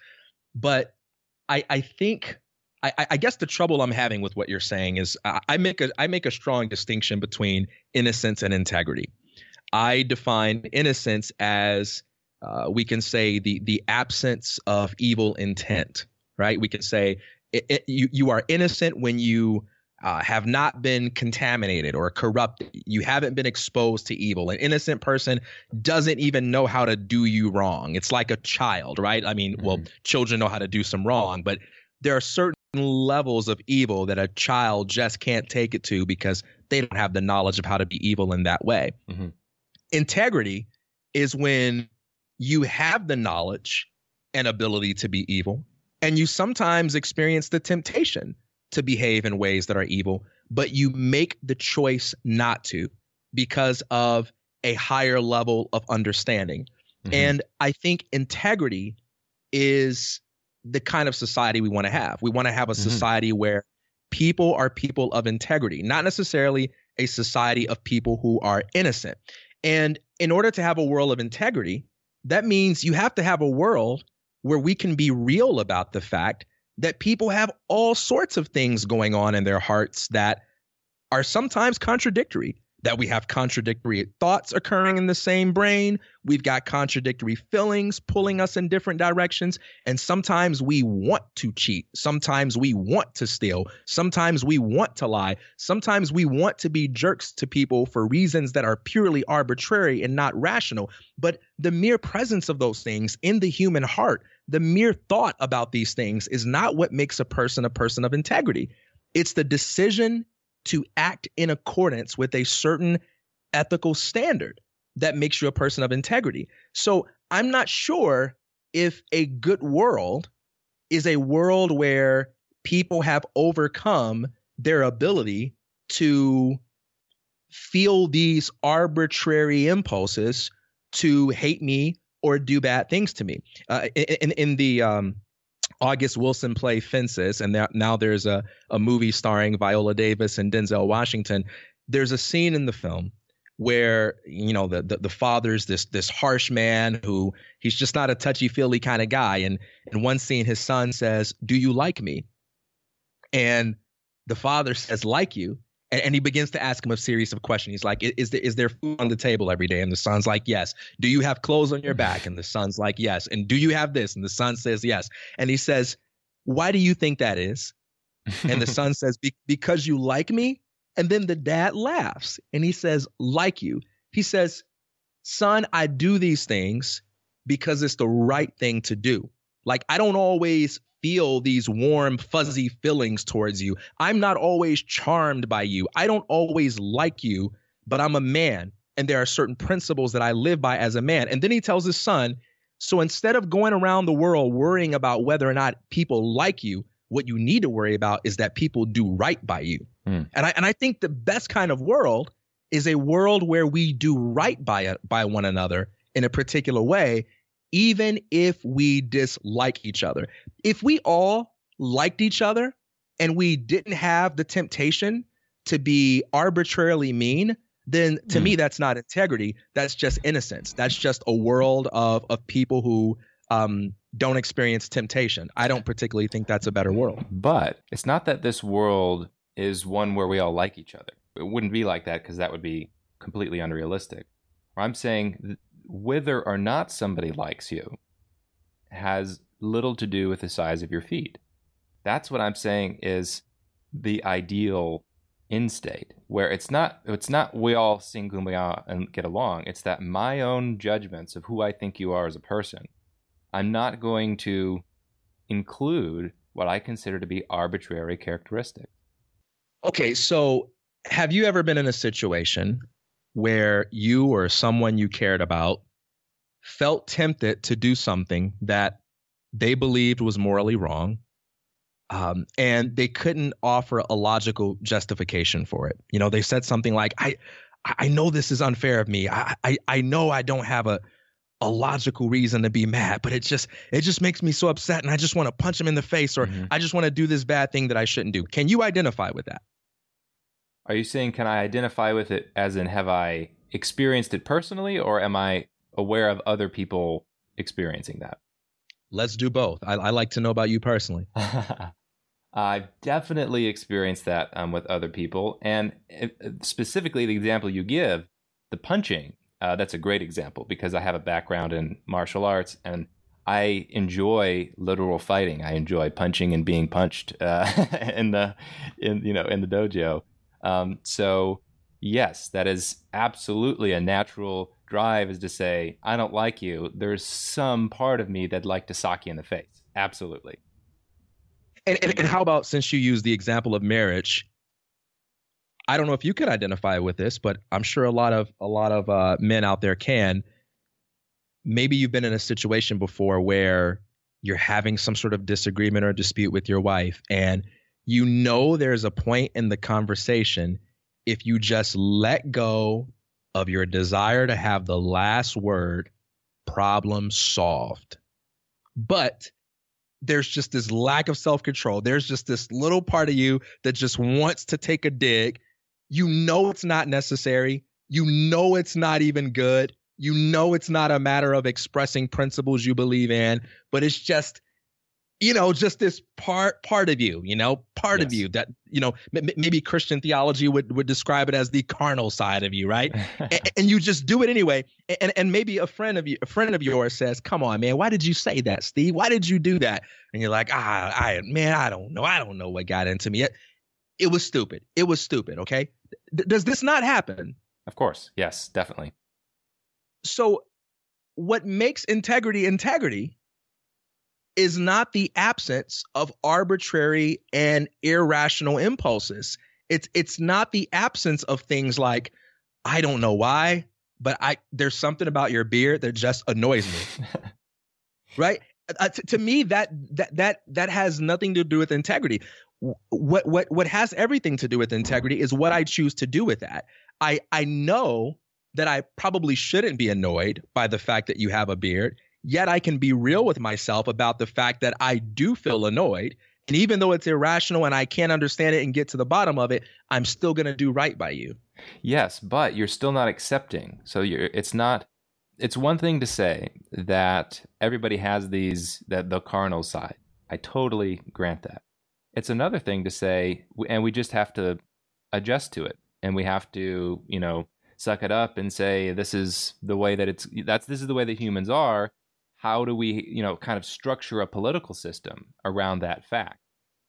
But I, I think I, I, guess the trouble I'm having with what you're saying is I make a I make a strong distinction between innocence and integrity. I define innocence as uh, we can say the the absence of evil intent, right? We can say it, it, you you are innocent when you uh, have not been contaminated or corrupted. You haven't been exposed to evil. An innocent person doesn't even know how to do you wrong. It's like a child, right? I mean, mm-hmm. well, children know how to do some wrong, but there are certain levels of evil that a child just can't take it to because they don't have the knowledge of how to be evil in that way. Mm-hmm. Integrity is when you have the knowledge and ability to be evil, and you sometimes experience the temptation to behave in ways that are evil, but you make the choice not to because of a higher level of understanding. Mm-hmm. And I think integrity is the kind of society we want to have. We want to have a mm-hmm. society where people are people of integrity, not necessarily a society of people who are innocent. And in order to have a world of integrity, that means you have to have a world where we can be real about the fact that people have all sorts of things going on in their hearts that are sometimes contradictory that we have contradictory thoughts occurring in the same brain. We've got contradictory feelings pulling us in different directions. And sometimes we want to cheat. Sometimes we want to steal. Sometimes we want to lie. Sometimes we want to be jerks to people for reasons that are purely arbitrary and not rational. But the mere presence of those things in the human heart, the mere thought about these things is not what makes a person a person of integrity. It's the decision to act in accordance with a certain ethical standard that makes you a person of integrity. So I'm not sure if a good world is a world where people have overcome their ability to feel these arbitrary impulses to hate me or do bad things to me. Uh, in, in the um, August Wilson play Fences, and now there's a, a movie starring Viola Davis and Denzel Washington. There's a scene in the film where you know the, the the, father's this this harsh man who he's just not a touchy feely kind of guy. And in one scene his son says do you like me? And the father says like you and, and, he begins to ask him a series of questions. He's like, is there, is there food on the table every day? And the son's like, yes. Do you have clothes on your back? And the son's like, yes. And do you have this? And the son says, yes. And he says, why do you think that is? And the son says, Be- because you like me. And then the dad laughs and he says, like you. He says, son, I do these things because it's the right thing to do. Like, I don't always feel these warm, fuzzy feelings towards you. I'm not always charmed by you. I don't always like you, but I'm a man. And there are certain principles that I live by as a man. And then he tells his son, so instead of going around the world worrying about whether or not people like you, what you need to worry about is that people do right by you. Mm. And I and I think the best kind of world is a world where we do right by by one another in a particular way even if we dislike each other. If we all liked each other and we didn't have the temptation to be arbitrarily mean, then to mm. me that's not integrity. That's just innocence. That's just a world of of people who um, don't experience temptation. I don't particularly think that's a better world. But it's not that this world is one where we all like each other. It wouldn't be like that because that would be completely unrealistic. I'm saying whether or not somebody likes you has little to do with the size of your feet. That's what I'm saying is the ideal in state where it's not it's not we all sing kumbaya and get along. It's that my own judgments of who i think you are as a person. I'm not going to include what i consider to be arbitrary characteristics. Okay so have you ever been in a situation where you or someone you cared about felt tempted to do something that they believed was morally wrong um, and they couldn't offer a logical justification for it. You know they said something like i i know this is unfair of me. I i, I know i don't have a a logical reason to be mad but it just it just makes me so upset and i just want to punch him in the face or mm-hmm. i just want to do this bad thing that i shouldn't do. Can you identify with that are you saying, can I identify with it as in have I experienced it personally, or am I aware of other people experiencing that? Let's do both. I, I like to know about you personally. I've definitely experienced that um, with other people. And specifically, the example you give, the punching, uh, that's a great example because I have a background in martial arts and I enjoy literal fighting. I enjoy punching and being punched uh, in the in you know in the dojo. Um, so, yes, that is absolutely a natural drive is to say, I don't like you. There's some part of me that'd like to sock you in the face. Absolutely. And, and, and how about since you use the example of marriage, I don't know if you could identify with this, but I'm sure a lot of a lot of uh, men out there can. Maybe you've been in a situation before where you're having some sort of disagreement or dispute with your wife, and you know there's a point in the conversation if you just let go of your desire to have the last word, problem solved. But there's just this lack of self control. There's just this little part of you that just wants to take a dig. You know it's not necessary. You know it's not even good. You know it's not a matter of expressing principles you believe in, but it's just you know just this part part of you you know part yes. of you that you know m- maybe christian theology would would describe it as the carnal side of you right? And, and, you just do it anyway. And and maybe a friend of you a friend of yours says come on man why did you say that steve? Why did you do that? And you're like ah i man i don't know. I don't know what got into me. It, it was stupid. It was stupid okay? Does this not happen? Of course. Yes definitely. So what makes integrity integrity is not the absence of arbitrary and irrational impulses. It's it's not the absence of things like I don't know why, but I there's something about your beard that just annoys me. right? Uh, t- to me that that that that has nothing to do with integrity. What what what has everything to do with integrity is what I choose to do with that. I I know that I probably shouldn't be annoyed by the fact that you have a beard Yet I can be real with myself about the fact that I do feel annoyed. And even though it's irrational and I can't understand it and get to the bottom of it, I'm still going to do right by you. Yes, but you're still not accepting. So you're it's not it's one thing to say that everybody has these that the carnal side. I totally grant that. It's another thing to say and we just have to adjust to it and we have to, you know, suck it up and say this is the way that it's that's this is the way that humans are how do we, you know, kind of structure a political system around that fact?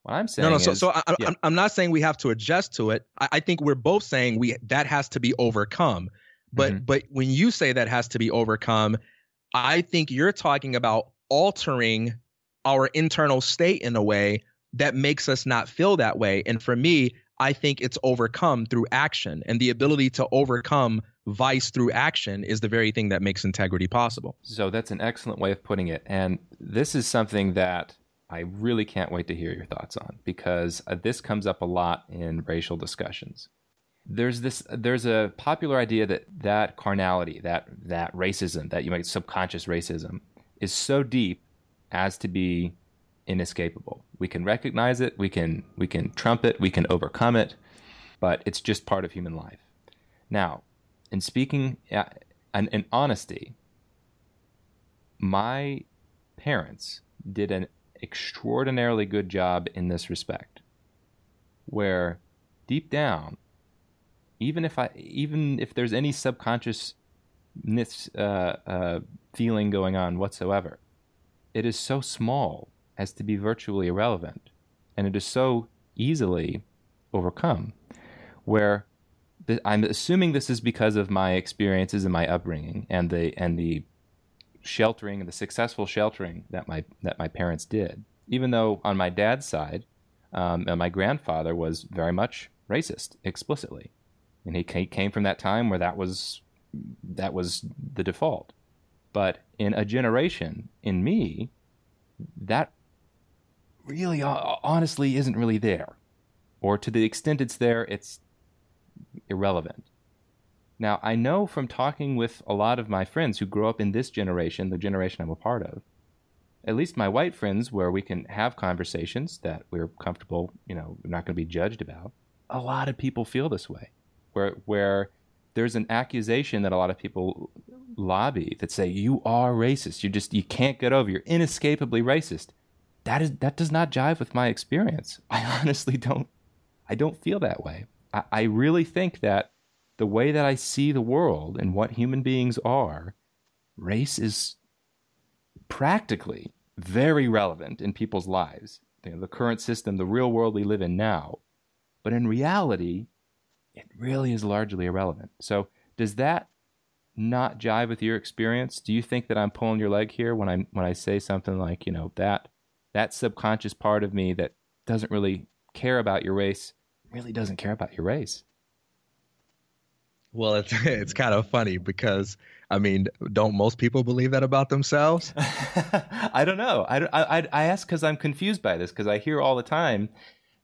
What I'm saying no, no. Is, so, so I, yeah. I'm, not saying we have to adjust to it. I, I, think we're both saying we that has to be overcome. But mm-hmm. but when you say that has to be overcome, I think you're talking about altering our internal state in a way that makes us not feel that way. And for me, I think it's overcome through action. And the ability to overcome vice through action is the very thing that makes integrity possible. So that's an excellent way of putting it. And this is something that I really can't wait to hear your thoughts on because uh, this comes up a lot in racial discussions. There's this there's a popular idea that that carnality, that that racism, that you might subconscious racism is so deep as to be inescapable. We can recognize it, we can we can trump it, we can overcome it, but it's just part of human life. Now, in speaking and in honesty, my parents did an extraordinarily good job in this respect, where deep down, even if I even if there's any subconscious uh, uh, feeling going on whatsoever, it is so small as to be virtually irrelevant. And it is so easily overcome. Where I'm assuming this is because of my experiences and my upbringing and the and the sheltering and the successful sheltering that my that my parents did. Even though on my dad's side, um, my grandfather was very much racist explicitly, and he came from that time where that was that was the default. But in a generation, in me, that really honestly isn't really there. Or to the extent it's there, it's irrelevant. Now, I know from talking with a lot of my friends who grow up in this generation, the generation I'm a part of, at least my white friends, where we can have conversations that we're comfortable, you know, we're not going to be judged about. A lot of people feel this way, where where there's an accusation that a lot of people lobby that say you are racist. You just you can't get over. You're inescapably racist that is that does not jive with my experience. I honestly don't I don't feel that way. I, really think that the way that I see the world and what human beings are, race is practically very relevant in people's lives. You know, the current system, the real world we live in now. But in reality, it really is largely irrelevant. So does that not jive with your experience? Do you think that I'm pulling your leg here when I when I say something like, you know, that that subconscious part of me that doesn't really care about your race really doesn't care about your race. Well, it's it's kind of funny because I mean, don't most people believe that about themselves? I don't know. I I I ask because I'm confused by this because I hear all the time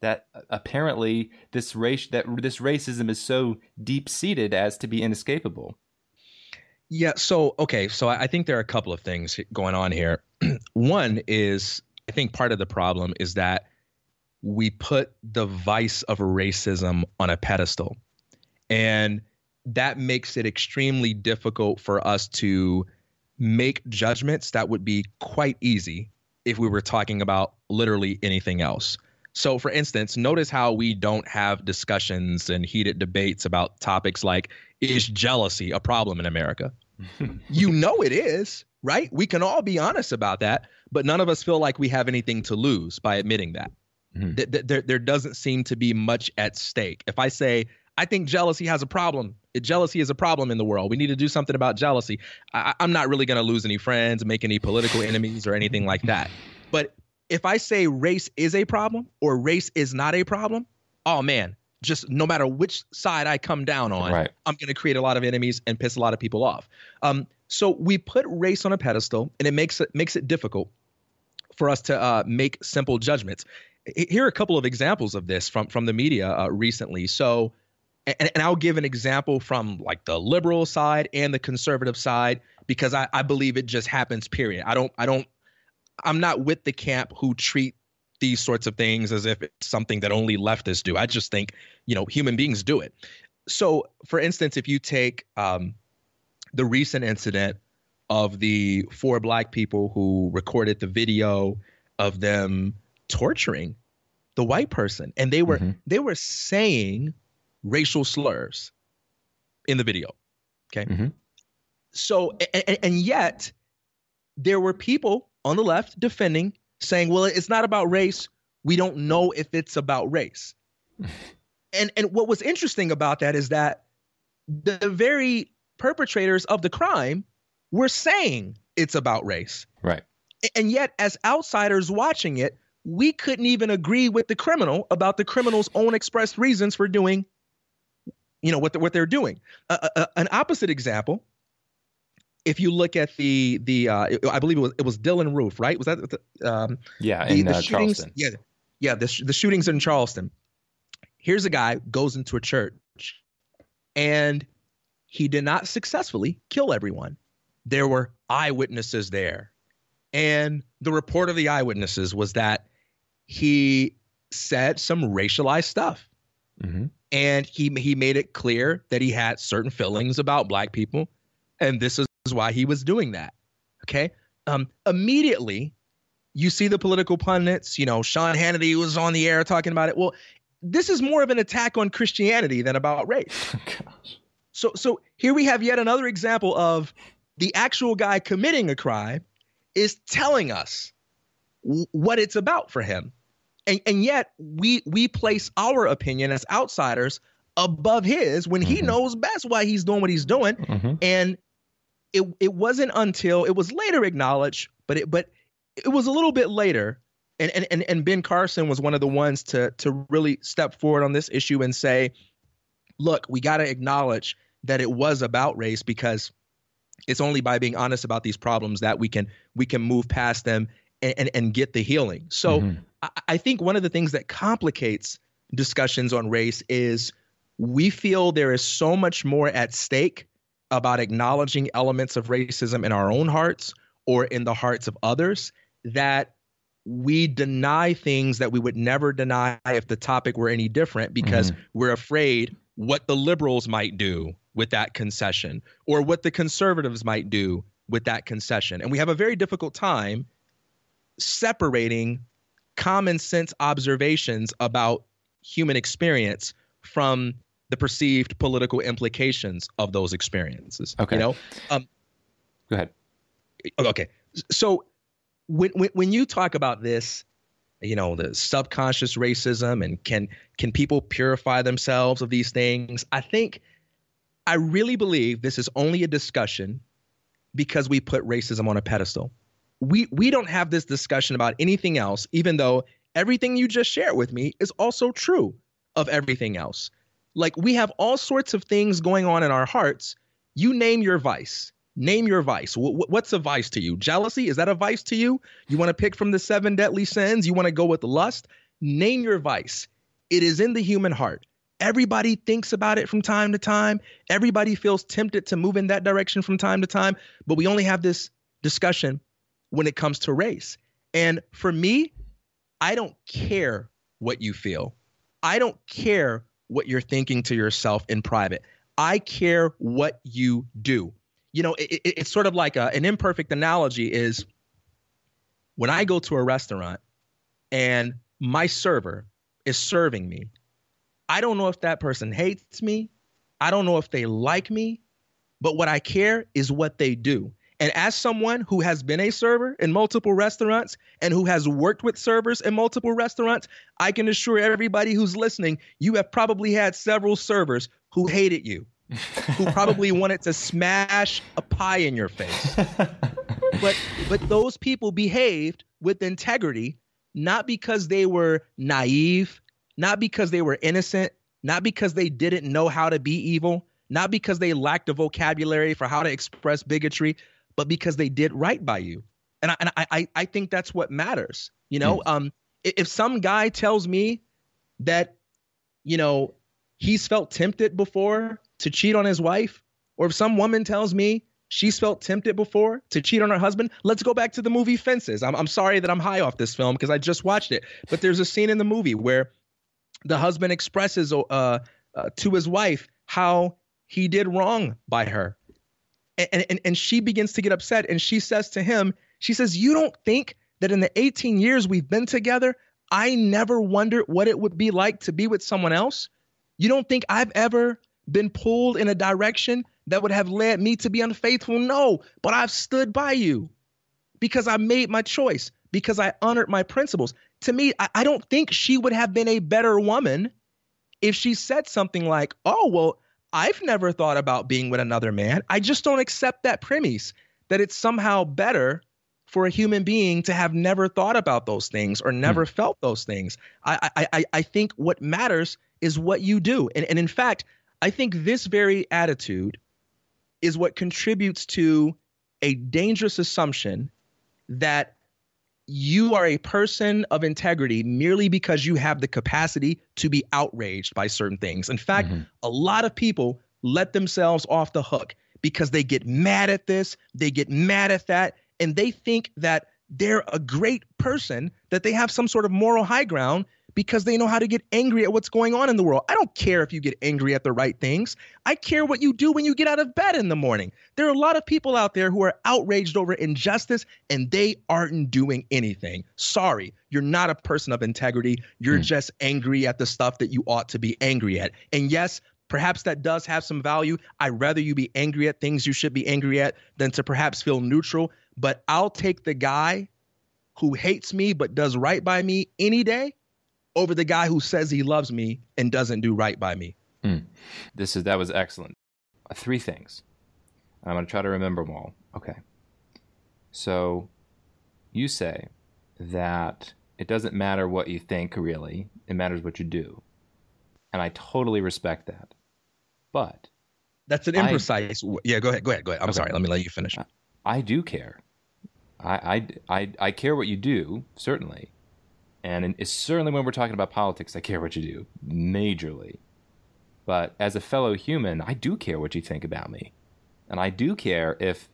that apparently this race that this racism is so deep seated as to be inescapable. Yeah. So okay. So I think there are a couple of things going on here. One is I think part of the problem is that we put the vice of racism on a pedestal. And that makes it extremely difficult for us to make judgments that would be quite easy if we were talking about literally anything else. So, for instance, notice how we don't have discussions and heated debates about topics like is jealousy a problem in America? you know it is, right? We can all be honest about that, but none of us feel like we have anything to lose by admitting that. Mm-hmm. There, there doesn't seem to be much at stake. If I say, I think jealousy has a problem, jealousy is a problem in the world. We need to do something about jealousy. I, am not really going to lose any friends, make any political enemies, or anything like that. But if I say race is a problem or race is not a problem, oh man, just no matter which side I come down on, right. I'm going to create a lot of enemies and piss a lot of people off. Um, so we put race on a pedestal, and it makes it makes it difficult for us to uh, make simple judgments. Here are a couple of examples of this from from the media uh, recently. So and, and I'll give an example from like the liberal side and the conservative side because I, I believe it just happens. Period. I don't I don't I'm not with the camp who treat these sorts of things as if it's something that only leftists do. I just think you know human beings do it. So, for instance, if you take um, the recent incident of the four black people who recorded the video of them torturing the white person, and they were mm-hmm. they were saying racial slurs in the video. Okay. Mm-hmm. So, and, and yet there were people on the left defending, saying, well, it's not about race. We don't know if it's about race. and and what was interesting about that is that the very perpetrators of the crime were saying it's about race. Right. And yet, as outsiders watching it, we couldn't even agree with the criminal about the criminal's own expressed reasons for doing you know what the, what they're doing. Uh, uh, an opposite example. If you look at the the uh, I believe it was it was Dylann Roof, right? Was that the, um, yeah the, in the uh, shootings? Charleston. Yeah, yeah. The the shootings in Charleston. Here's a guy goes into a church, and he did not successfully kill everyone. There were eyewitnesses there, and the report of the eyewitnesses was that he said some racialized stuff. Mm-hmm and he he made it clear that he had certain feelings about black people, and this is why he was doing that. Okay, um, immediately you see the political pundits. You know, Sean Hannity was on the air talking about it. Well, this is more of an attack on Christianity than about race. so so here we have yet another example of the actual guy committing a crime is telling us w- what it's about for him and, and yet we we place our opinion as outsiders above his when he mm-hmm. knows best why he's doing what he's doing mm-hmm. and it it wasn't until it was later acknowledged but it but it was a little bit later and and and, and Ben Carson was one of the ones to to really step forward on this issue and say look we got to acknowledge that it was about race because it's only by being honest about these problems that we can we can move past them and, and, and get the healing. So mm-hmm. I, I think one of the things that complicates discussions on race is we feel there is so much more at stake about acknowledging elements of racism in our own hearts or in the hearts of others that we deny things that we would never deny if the topic were any different because mm-hmm. we're afraid what the liberals might do with that concession or what the conservatives might do with that concession. And we have a very difficult time separating common sense observations about human experience from the perceived political implications of those experiences. Okay. You know? Um, Go ahead. Okay. So when, when, when you talk about this, you know, the subconscious racism and can can people purify themselves of these things? I think I really believe this is only a discussion because we put racism on a pedestal we we don't have this discussion about anything else, even though everything you just shared with me is also true of everything else. Like we have all sorts of things going on in our hearts. You name your vice. Name your vice. what's a vice to you? Jealousy? Is that a vice to you? You want to pick from the seven deadly sins? You want to go with lust? Name your vice. It is in the human heart. Everybody thinks about it from time to time. Everybody feels tempted to move in that direction from time to time. But we only have this discussion when it comes to race. And for me, I don't care what you feel. I don't care what you're thinking to yourself in private. I care what you do. You know, it, it, it's sort of like a, an imperfect analogy is when I go to a restaurant and my server is serving me, I don't know if that person hates me. I don't know if they like me, but what I care is what they do. And as someone who has been a server in multiple restaurants and who has worked with servers in multiple restaurants, I can assure everybody who's listening, you have probably had several servers who hated you, who probably wanted to smash a pie in your face. but but those people behaved with integrity, not because they were naive, not because they were innocent, not because they didn't know how to be evil, not because they lacked a vocabulary for how to express bigotry, but because they did right by you. And I, and I, I think that's what matters. You know, mm. um, if some guy tells me that, you know, he's felt tempted before to cheat on his wife, or if some woman tells me she's felt tempted before to cheat on her husband. Let's go back to the movie Fences. I'm, I'm sorry that I'm high off this film because I just watched it, but there's a scene in the movie where the husband expresses uh, uh, to his wife how he did wrong by her. And, and, and she begins to get upset and she says to him, she says, You don't think that in the 18 years we've been together, I never wondered what it would be like to be with someone else? You don't think I've ever been pulled in a direction that would have led me to be unfaithful? No, but I've stood by you because I made my choice, because I honored my principles. To me, I, I don't think she would have been a better woman if she said something like, Oh, well, I've never thought about being with another man. I just don't accept that premise that it's somehow better for a human being to have never thought about those things or never hmm. felt those things. I, I, I think what matters is what you do. And, and in fact, I think this very attitude is what contributes to a dangerous assumption that you are a person of integrity merely because you have the capacity to be outraged by certain things. In fact, mm-hmm. a lot of people let themselves off the hook because they get mad at this, they get mad at that, and they think that they're a great person, that they have some sort of moral high ground because they know how to get angry at what's going on in the world. I don't care if you get angry at the right things. I care what you do when you get out of bed in the morning. There are a lot of people out there who are outraged over injustice and they aren't doing anything. Sorry, you're not a person of integrity. You're mm. just angry at the stuff that you ought to be angry at. And yes, perhaps that does have some value. I'd rather you be angry at things you should be angry at than to perhaps feel neutral. But I'll take the guy who hates me but does right by me any day over the guy who says he loves me and doesn't do right by me. Mm. This is that was excellent. Uh, three things. I'm going to try to remember them all. Okay. So you say that it doesn't matter what you think really, it matters what you do. And I totally respect that. But that's an imprecise. I, yeah, go ahead. Go ahead. Go ahead. I'm okay. sorry. Let me let you finish. I do care. I, I, I, I care what you do, certainly. And it's certainly when we're talking about politics, I care what you do, majorly. But as a fellow human, I do care what you think about me. And I do care if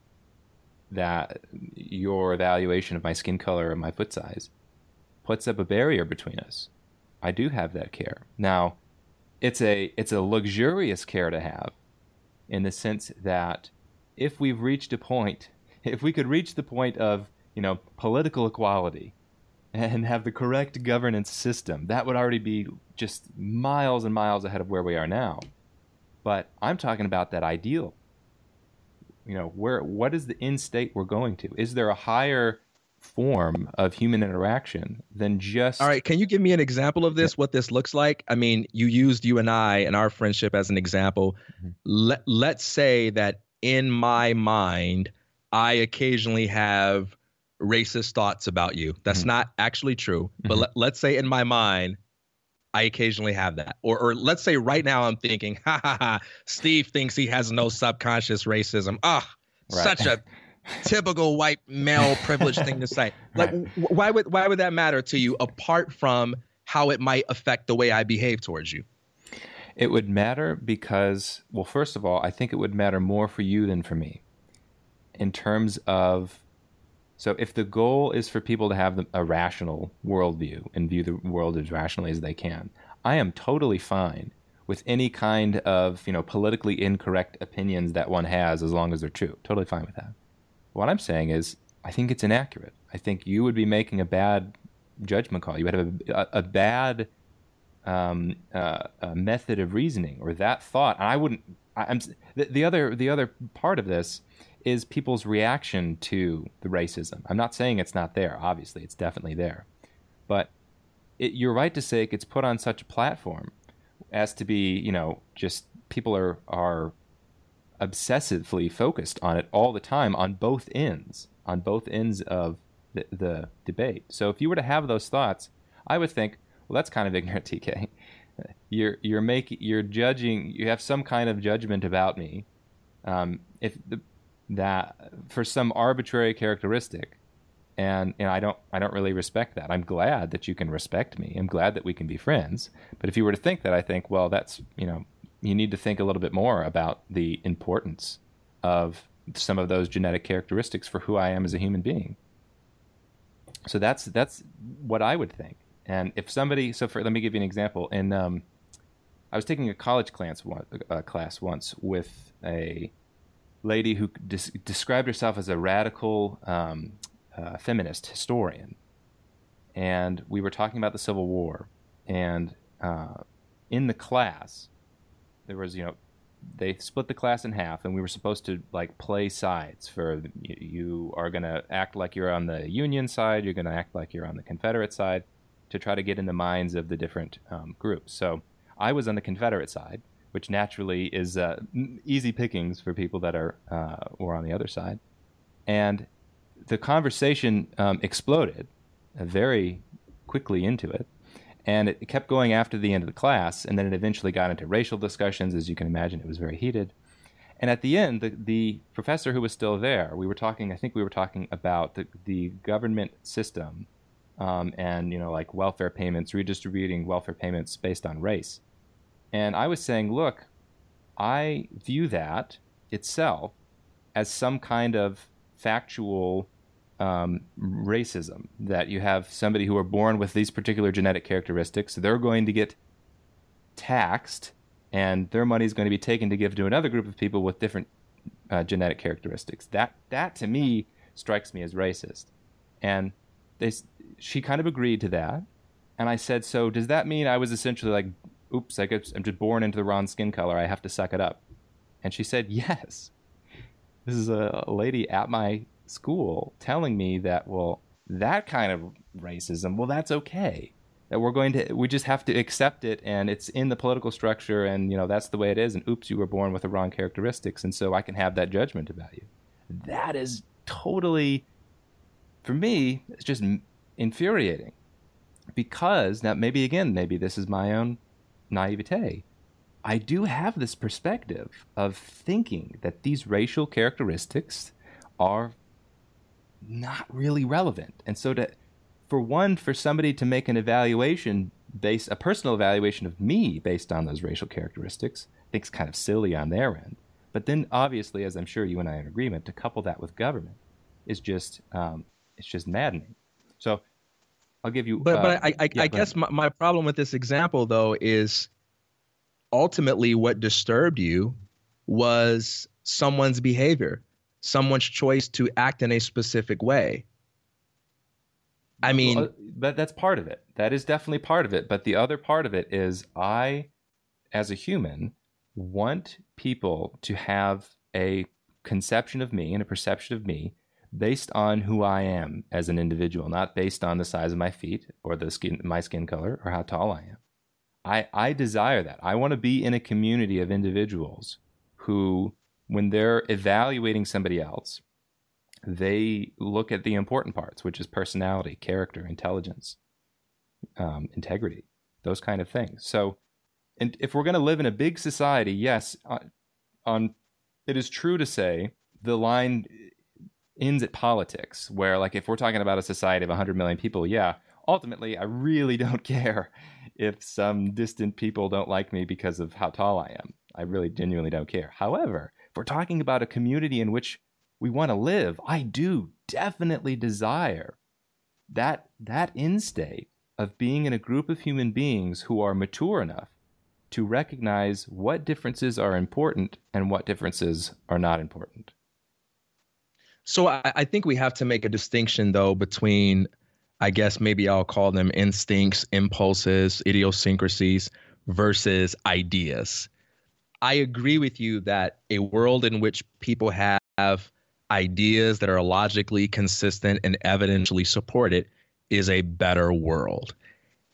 that your evaluation of my skin color or my foot size puts up a barrier between us. I do have that care. Now, it's a it's a luxurious care to have in the sense that if we've reached a point, if we could reach the point of, you know, political equality, and have the correct governance system, that would already be just miles and miles ahead of where we are now. But I'm talking about that ideal. You know, where what is the end state we're going to? Is there a higher form of human interaction than just All right, can you give me an example of this what this looks like? I mean, you used you and I and our friendship as an example. Mm-hmm. Let let's say that in my mind I occasionally have racist thoughts about you. That's mm-hmm. not actually true. But mm-hmm. let, let's say in my mind, I occasionally have that. Or, or let's say right now I'm thinking, ha ha ha, Steve thinks he has no subconscious racism. Ah, oh, right. such a typical white male privilege thing to say. Like, right. why would why would that matter to you apart from how it might affect the way I behave towards you? It would matter because, well, first of all, I think it would matter more for you than for me in terms of so if the goal is for people to have a rational worldview and view the world as rationally as they can, I am totally fine with any kind of you know politically incorrect opinions that one has as long as they're true. Totally fine with that. What I'm saying is I think it's inaccurate. I think you would be making a bad judgment call. You would have a, a, bad um, uh, a method of reasoning or that thought. And I wouldn't. I, am the, the other the other part of this is people's reaction to the racism. I'm not saying it's not there. Obviously, it's definitely there, but it, you're right to say it gets put on such a platform as to be, you know, just people are are obsessively focused on it all the time on both ends, on both ends of the, the debate. So if you were to have those thoughts, I would think, well, that's kind of ignorant, TK. You're you're making you're judging. You have some kind of judgment about me. Um, if the, that for some arbitrary characteristic, and and I don't I don't really respect that. I'm glad that you can respect me. I'm glad that we can be friends. But if you were to think that, I think, well, that's you know, you need to think a little bit more about the importance of some of those genetic characteristics for who I am as a human being. So that's that's what I would think. And if somebody, so for let me give you an example. And um, I was taking a college class one, uh, class once with a lady who des- described herself as a radical um, uh, feminist historian, and we were talking about the Civil War. And uh, in the class, there was you know they split the class in half and we were supposed to like play sides for you are going to act like you're on the union side you're going to act like you're on the confederate side to try to get in the minds of the different um, groups so i was on the confederate side which naturally is uh, easy pickings for people that are uh, on the other side and the conversation um, exploded very quickly into it and it kept going after the end of the class, and then it eventually got into racial discussions. As you can imagine, it was very heated. And at the end, the, the professor who was still there, we were talking, I think we were talking about the, the government system um, and, you know, like welfare payments, redistributing welfare payments based on race. And I was saying, look, I view that itself as some kind of factual um, racism that you have somebody who are born with these particular genetic characteristics they're going to get taxed and their money is going to be taken to give to another group of people with different uh, genetic characteristics. That that to me strikes me as racist. And they she kind of agreed to that. And i said so does that mean i was essentially like oops I guess i'm just born into the wrong skin color i have to suck it up and she said yes this is a, lady at my school telling me that, well, that kind of racism, well, that's okay. That we're going to, we just have to accept it, and it's in the political structure, and you know that's the way it is. And oops, you were born with the wrong characteristics, and so I can have that judgment about you. That is totally, for me, it's just infuriating, because now maybe again, maybe this is my own naivete. I do have this perspective of thinking that these racial characteristics are not really relevant. And so to for one, for somebody to make an evaluation based a personal evaluation of me based on those racial characteristics, I think it's kind of silly on their end. But then obviously, as I'm sure you and I are in agreement, to couple that with government is just um, it's just maddening. So I'll give you. But uh, but I I, yeah, I guess my, my problem with this example though is ultimately what disturbed you was someone's behavior someone's choice to act in a specific way. I mean, well, that, that's part of it. That is definitely part of it. But the other part of it is I, as a human, want people to have a conception of me and a perception of me based on who I am as an individual, not based on the size of my feet or the skin, my skin color or how tall I am. I, I desire that. I want to be in a community of individuals who when they're evaluating somebody else, they look at the important parts, which is personality, character, intelligence, um, integrity, those kind of things. So, and if we're going to live in a big society, yes, on, uh, on it is true to say the line ends at politics, where like if we're talking about a society of 100 million people, yeah, ultimately I really don't care if some distant people don't like me because of how tall I am. I really genuinely don't care. However, if we're talking about a community in which we want to live, I do definitely desire that that end state of being in a group of human beings who are mature enough to recognize what differences are important and what differences are not important. So I, I think we have to make a distinction though between, I guess maybe I'll call them instincts, impulses, idiosyncrasies versus ideas. I agree with you that a world in which people have ideas that are logically consistent and evidentially supported is a better world.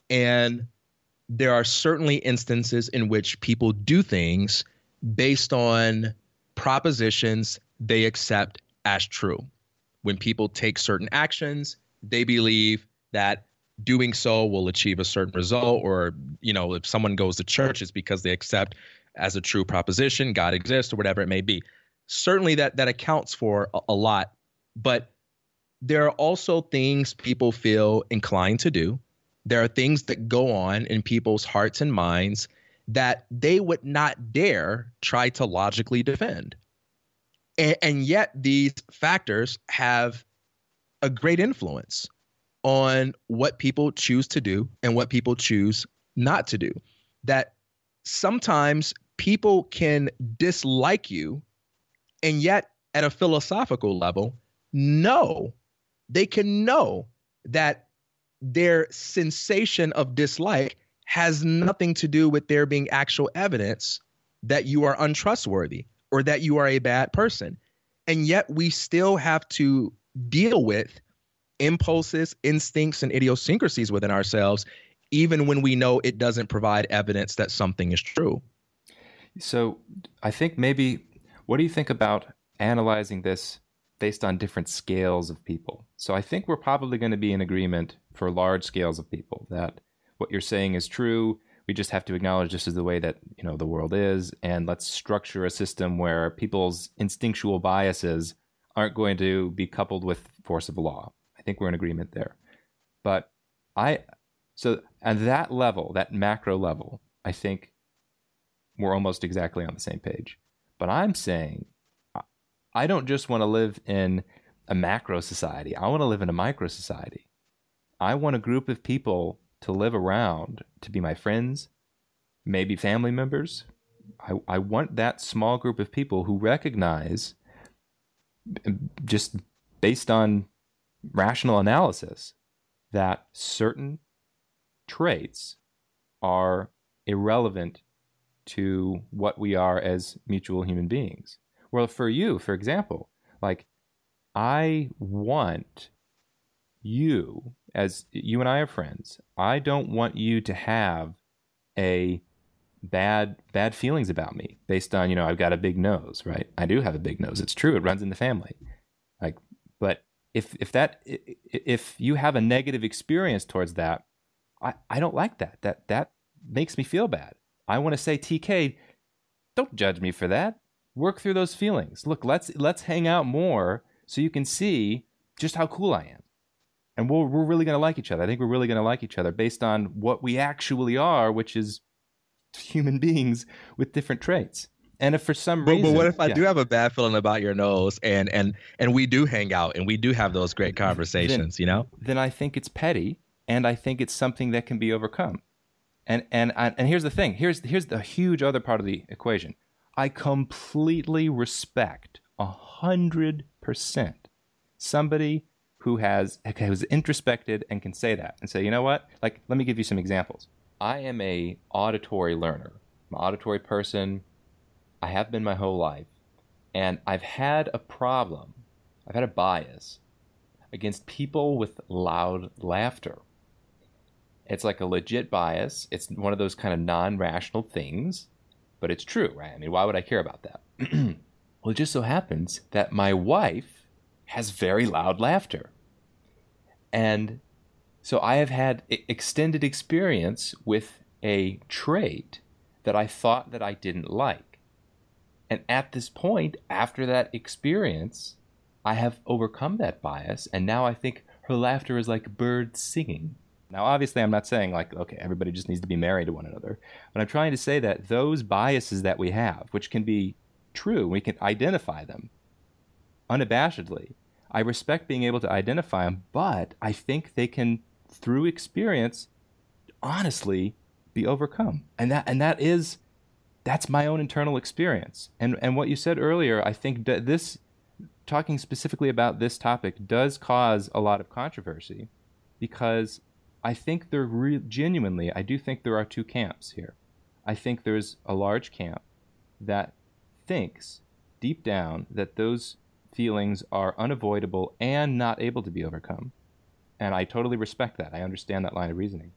And there are certainly instances in which people do things based on propositions they accept as true. When people take certain actions, they believe that doing so will achieve a certain result or you know if someone goes to church it's because they accept as a true proposition god exists or whatever it may be. Certainly that that accounts for a, a lot but there are also things people feel inclined to do. There are things that go on in people's hearts and minds that they would not dare try to logically defend and, and yet these factors have a great influence on what people choose to do and what people choose not to do. That sometimes people can dislike you and yet at a philosophical level know they can know that their sensation of dislike has nothing to do with there being actual evidence that you are untrustworthy or that you are a bad person. And yet we still have to deal with impulses, instincts, and idiosyncrasies within ourselves, even when we know it doesn't provide evidence that something is true. So I think maybe, what do you think about analyzing this based on different scales of people? So I think we're probably going to be in agreement for large scales of people that what you're saying is true we just have to acknowledge this is the way that you know the world is and let's structure a system where people's instinctual biases aren't going to be coupled with force of law. I think we're in agreement there. But i so at that level that macro level i think we're almost exactly on the same page. But i'm saying i don't just want to live in a macro society. I want to live in a micro society. I want a group of people to live around, to be my friends, maybe family members. I, I want that small group of people who recognize, just based on rational analysis, that certain traits are irrelevant to what we are as mutual human beings. Well, for you, for example, like I want you as you and I are friends, I don't want you to have a bad bad feelings about me based on you know I've got a big nose, right? I do have a big nose. It's true. It runs in the family. Like, but if if that if you have a negative experience towards that, I I don't like that. That that makes me feel bad. I want to say TK, don't judge me for that. Work through those feelings. Look, let's let's hang out more so you can see just how cool I am and we're, we're really going to like each other. I think we're really going to like each other based on what we actually are, which is human beings with different traits. And if for some reason, but, what if I yeah. do have a bad feeling about your nose, and and and we do hang out and we do have those great conversations, then, you know? Then I think it's petty, and I think it's something that can be overcome. And and and here's the thing. Here's here's the huge other part of the equation. I completely respect a hundred percent somebody who has who's introspected and can say that and say, you know what? Like, let me give you some examples. I am a auditory learner. I'm an auditory person. I have been my whole life, and I've had a problem. I've had a bias against people with loud laughter. It's like a legit bias. It's one of those kind of non-rational things, but it's true, right? I mean, why would I care about that? well, it just so happens that my wife has very loud laughter. And so I have had extended experience with a trait that I thought that I didn't like. And at this point, after that experience, I have overcome that bias. And now I think her laughter is like birds singing. Now, obviously, I'm not saying like, okay, everybody just needs to be married to one another. But I'm trying to say that those biases that we have, which can be true, we can identify them unabashedly, I respect being able to identify them, but I think they can, through experience, honestly be overcome. And that and that is that's my own internal experience. And and what you said earlier, I think that this talking specifically about this topic does cause a lot of controversy because I think there re- genuinely, I do think there are two camps here. I think there's a large camp that thinks deep down that those feelings are unavoidable and not able to be overcome. And I totally respect that. I understand that line of reasoning.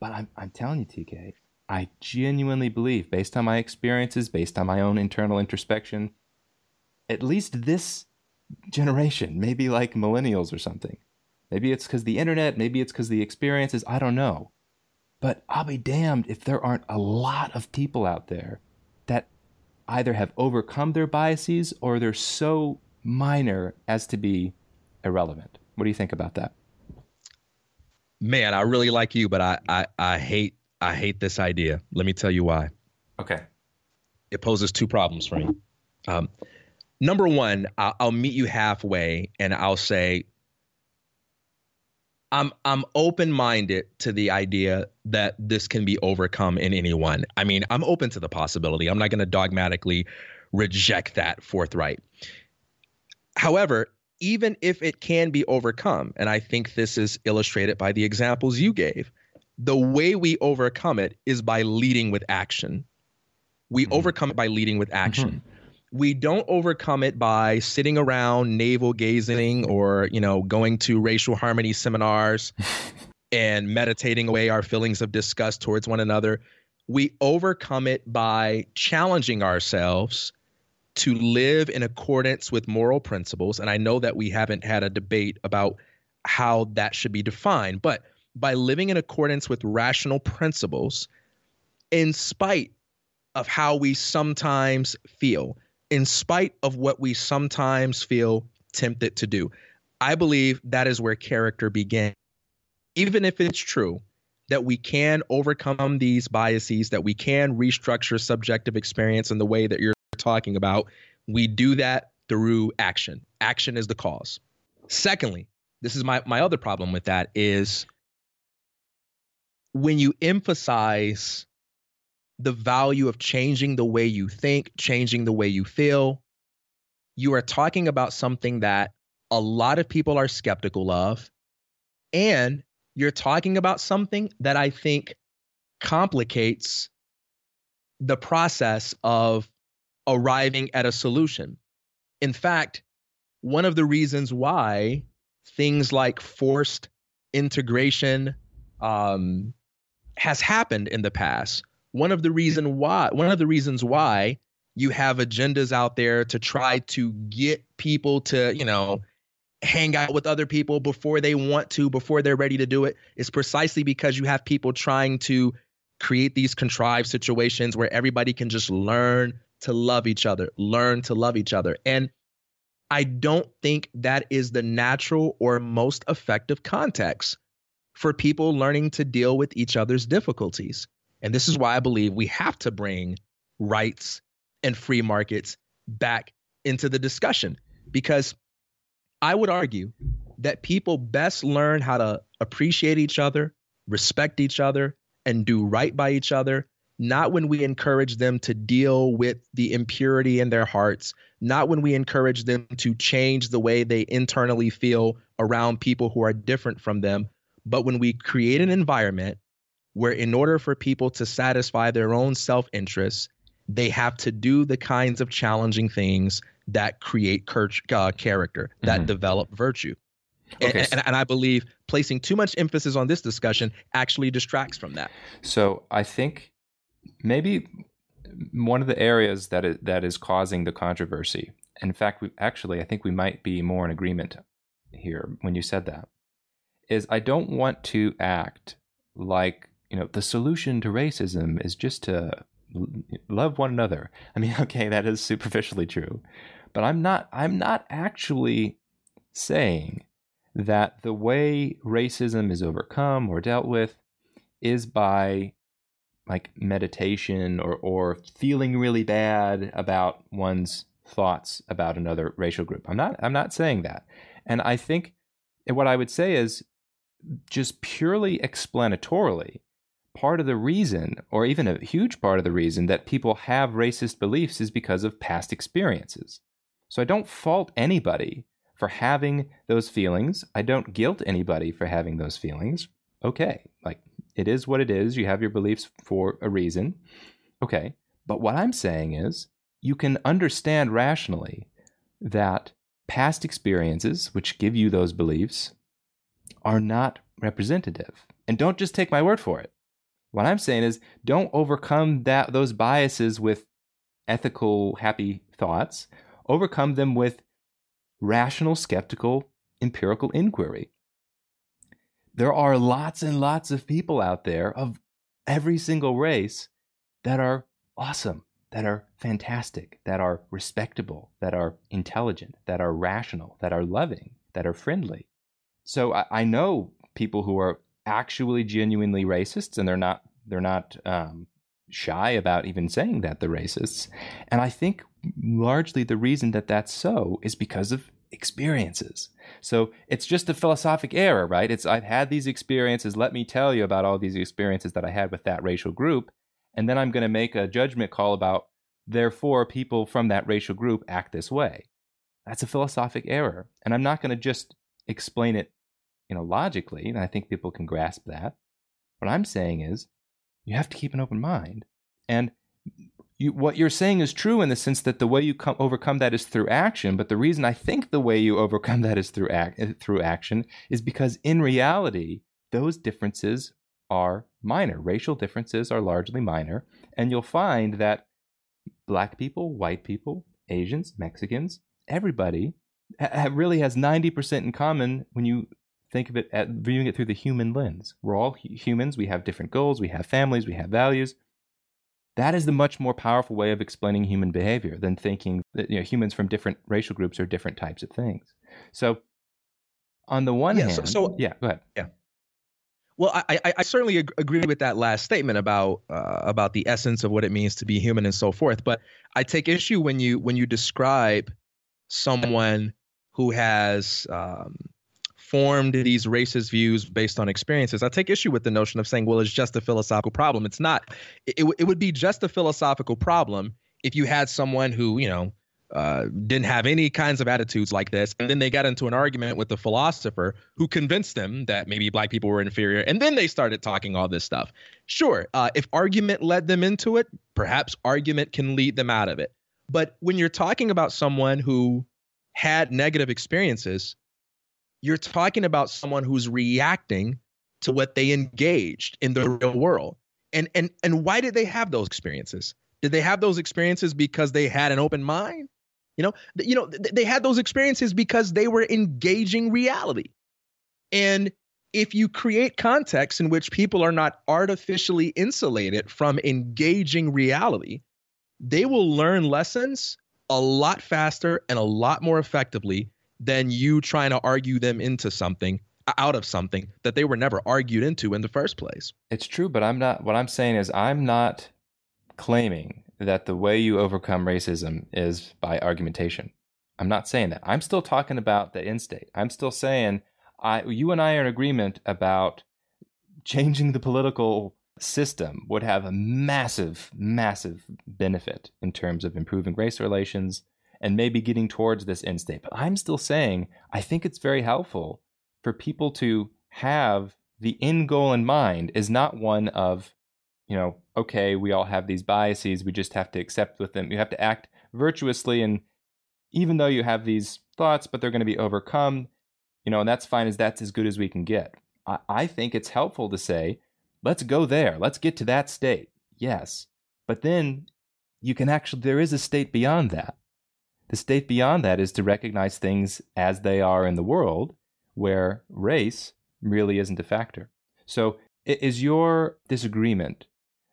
But I'm, I'm telling you, TK, I genuinely believe, based on my experiences, based on my own internal introspection, at least this generation, maybe like millennials or something, Maybe it's because the internet, maybe it's because the experiences, I don't know. But I'll be damned if there aren't a lot of people out there that either have overcome their biases or they're so minor as to be irrelevant. What do you think about that? Man, I really like you, but I, I, I hate I hate this idea. Let me tell you why. Okay. It poses two problems for me. Um, number one, I'll, I'll meet you halfway and I'll say I'm I'm open minded to the idea that this can be overcome in anyone. I mean, I'm open to the possibility. I'm not going to dogmatically reject that forthright. However, even if it can be overcome, and I think this is illustrated by the examples you gave, the way we overcome it is by leading with action. We mm-hmm. overcome it by leading with action. Mm-hmm we don't overcome it by sitting around navel gazing or you know going to racial harmony seminars and meditating away our feelings of disgust towards one another we overcome it by challenging ourselves to live in accordance with moral principles and i know that we haven't had a debate about how that should be defined but by living in accordance with rational principles in spite of how we sometimes feel in spite of what we sometimes feel tempted to do. I believe that is where character begins. Even if it's true that we can overcome these biases, that we can restructure subjective experience in the way that you're talking about, we do that through action. Action is the cause. Secondly, this is my, my other problem with that is when you emphasize the value of changing the way you think, changing the way you feel. You are talking about something that a lot of people are skeptical of. And you're talking about something that I think complicates the process of arriving at a solution. In fact, one of the reasons why things like forced integration um, has happened in the past one of the reason why one of the reasons why you have agendas out there to try to get people to, you know, hang out with other people before they want to, before they're ready to do it, is precisely because you have people trying to create these contrived situations where everybody can just learn to love each other, learn to love each other. And I don't think that is the natural or most effective context for people learning to deal with each other's difficulties. And this is why I believe we have to bring rights and free markets back into the discussion because I would argue that people best learn how to appreciate each other, respect each other, and do right by each other, not when we encourage them to deal with the impurity in their hearts, not when we encourage them to change the way they internally feel around people who are different from them, but when we create an environment where in order for people to satisfy their own self interests, they have to do the kinds of challenging things that create cur- uh, character, that mm-hmm. develop virtue. Okay. And, and, and, I believe placing too much emphasis on this discussion actually distracts from that. So I think maybe one of the areas that is, that is causing the controversy, in fact, we, actually, I think we might be more in agreement here when you said that, is I don't want to act like you know, the solution to racism is just to love one another. I mean, okay, that is superficially true, but I'm not I'm not actually saying that the way racism is overcome or dealt with is by like meditation or or feeling really bad about one's thoughts about another racial group. I'm not I'm not saying that. And I think what I would say is just purely explanatorily part of the reason, or even a huge part of the reason, that people have racist beliefs is because of past experiences. So I don't fault anybody for having those feelings. I don't guilt anybody for having those feelings. Okay, like it is what it is. You have your beliefs for a reason. Okay, but what I'm saying is you can understand rationally that past experiences, which give you those beliefs, are not representative. And don't just take my word for it. What I'm saying is don't overcome that those biases with ethical happy thoughts. Overcome them with rational, skeptical, empirical inquiry. There are lots and lots of people out there of every single race that are awesome, that are fantastic, that are respectable, that are intelligent, that are rational, that are loving, that are friendly. So I, I know people who are actually genuinely racists, and they're not they're not um, shy about even saying that they're racists. And I think largely the reason that that's so is because of experiences. So it's just a philosophic error, right? It's I've had these experiences. Let me tell you about all these experiences that I had with that racial group, and then I'm going to make a judgment call about therefore people from that racial group act this way. That's a philosophic error, and I'm not going to just explain it, you know, logically. And I think people can grasp that. What I'm saying is you have to keep an open mind. And you, what you're saying is true in the sense that the way you come, overcome that is through action. But the reason I think the way you overcome that is through act, eh, through action is because in reality, those differences are minor. Racial differences are largely minor, and you'll find that black people, white people, Asians, Mexicans, everybody ha- really has 90% in common when you think of it at viewing it through the human lens. We're all humans. We have different goals. We have families. We have values. That is the much more powerful way of explaining human behavior than thinking that you know, humans from different racial groups are different types of things. So, on the one yeah, hand, so, so, yeah, go ahead. Yeah. Well, I, I, I certainly agree with that last statement about uh, about the essence of what it means to be human and so forth. But I take issue when you when you describe someone who has um, formed these racist views based on experiences. I take issue with the notion of saying, well, it's just a philosophical problem. It's not. It, it, it would be just a philosophical problem if you had someone who, you know, uh, didn't have any kinds of attitudes like this, and then they got into an argument with the philosopher who convinced them that maybe black people were inferior, and then they started talking all this stuff. Sure, uh, if argument led them into it, perhaps argument can lead them out of it. But when you're talking about someone who had negative experiences, you're talking about someone who's reacting to what they engaged in the real world. And and and why did they have those experiences? Did they have those experiences because they had an open mind? You know, you know, they had those experiences because they were engaging reality. And if you create contexts in which people are not artificially insulated from engaging reality, they will learn lessons a lot faster and a lot more effectively than you trying to argue them into something uh, out of something that they were never argued into in the first place. It's true, but I'm not what I'm saying is I'm not claiming that the way you overcome racism is by argumentation. I'm not saying that. I'm still talking about the end state. I'm still saying I you and I are in agreement about changing the political system would have a massive massive benefit in terms of improving race relations, and maybe getting towards this end state. But I'm still saying I think it's very helpful for people to have the end goal in mind is not one of, you know, okay, we all have these biases, we just have to accept with them. You have to act virtuously and even though you have these thoughts, but they're going to be overcome, you know, and that's fine as that's as good as we can get. I, I think it's helpful to say, let's go there, let's get to that state. Yes. But then you can actually, there is a state beyond that. The state beyond that is to recognize things as they are in the world, where race really isn't a factor. So, is your disagreement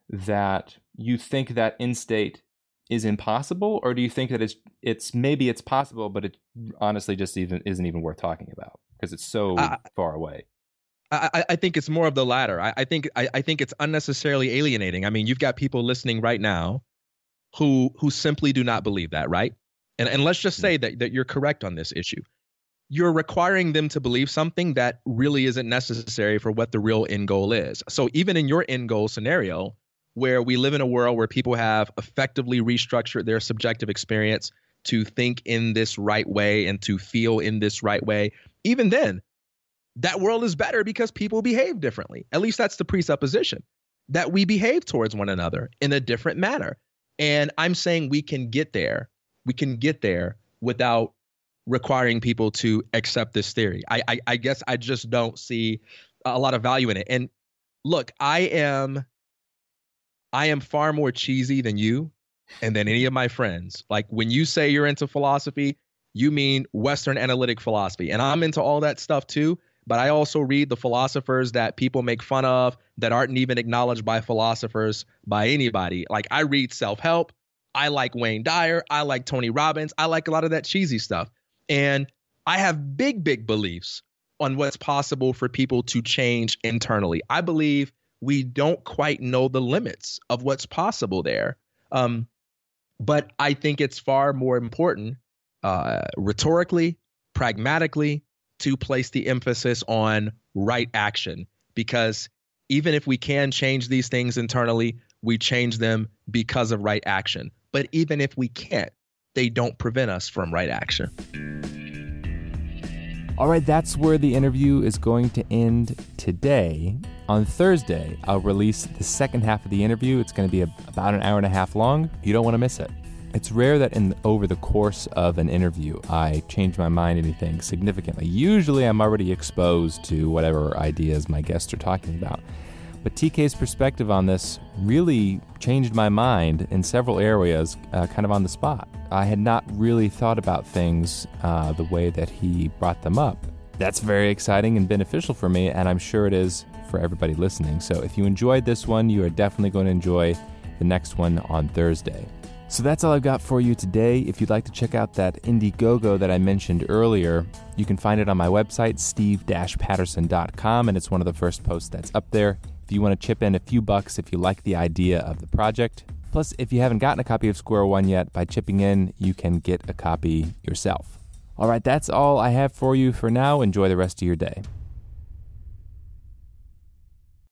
that you think that in state is impossible, or do you think that it's it's maybe it's possible, but it honestly just even isn't even worth talking about because it's so uh, far away? I, I, think it's more of the latter. I, I think I, I think it's unnecessarily alienating. I mean, you've got people listening right now who who simply do not believe that, right? And, and let's just hmm. say that, that you're correct on this issue. You're requiring them to believe something that really isn't necessary for what the real end goal is. So even in your end goal scenario, where we live in a world where people have effectively restructured their subjective experience to think in this right way and to feel in this right way, even then, that world is better because people behave differently. At least that's the presupposition that we behave towards one another in a different manner. And I'm saying we can get there. We can get there without requiring people to accept this theory. I, I, I guess I just don't see a lot of value in it. And look, I am I am far more cheesy than you and than any of my friends. Like when you say you're into philosophy, you mean Western analytic philosophy. And I'm into all that stuff too. But I also read the philosophers that people make fun of that aren't even acknowledged by philosophers, by anybody. Like I read self help. I like Wayne Dyer. I like Tony Robbins. I like a lot of that cheesy stuff. And I have big, big beliefs on what's possible for people to change internally. I believe we don't quite know the limits of what's possible there. Um, but I think it's far more important uh, rhetorically, pragmatically, to place the emphasis on right action because even if we can change these things internally, we change them because of right action. But even if we can't, they don't prevent us from right action. All right, that's where the interview is going to end today. On Thursday, I'll release the second half of the interview. It's going to be a, about an hour and a half long. You don't want to miss it. It's rare that in over the course of an interview I change my mind anything significantly. Usually I'm already exposed to whatever ideas my guests are talking about. But TK's perspective on this really changed my mind in several areas, uh, kind of on the spot. I had not really thought about things uh, the way that he brought them up. That's very exciting and beneficial for me, and I'm sure it is for everybody listening. So if you enjoyed this one, you are definitely going to enjoy the next one on Thursday. So that's all I've got for you today. If you'd like to check out that Indiegogo that I mentioned earlier, you can find it on my website, steve-patterson.com, and it's one of the first posts that's up there. If you want to chip in a few bucks if you like the idea of the project. Plus, if you haven't gotten a copy of Square One yet, by chipping in, you can get a copy yourself. All right, that's all I have for you for now. Enjoy the rest of your day.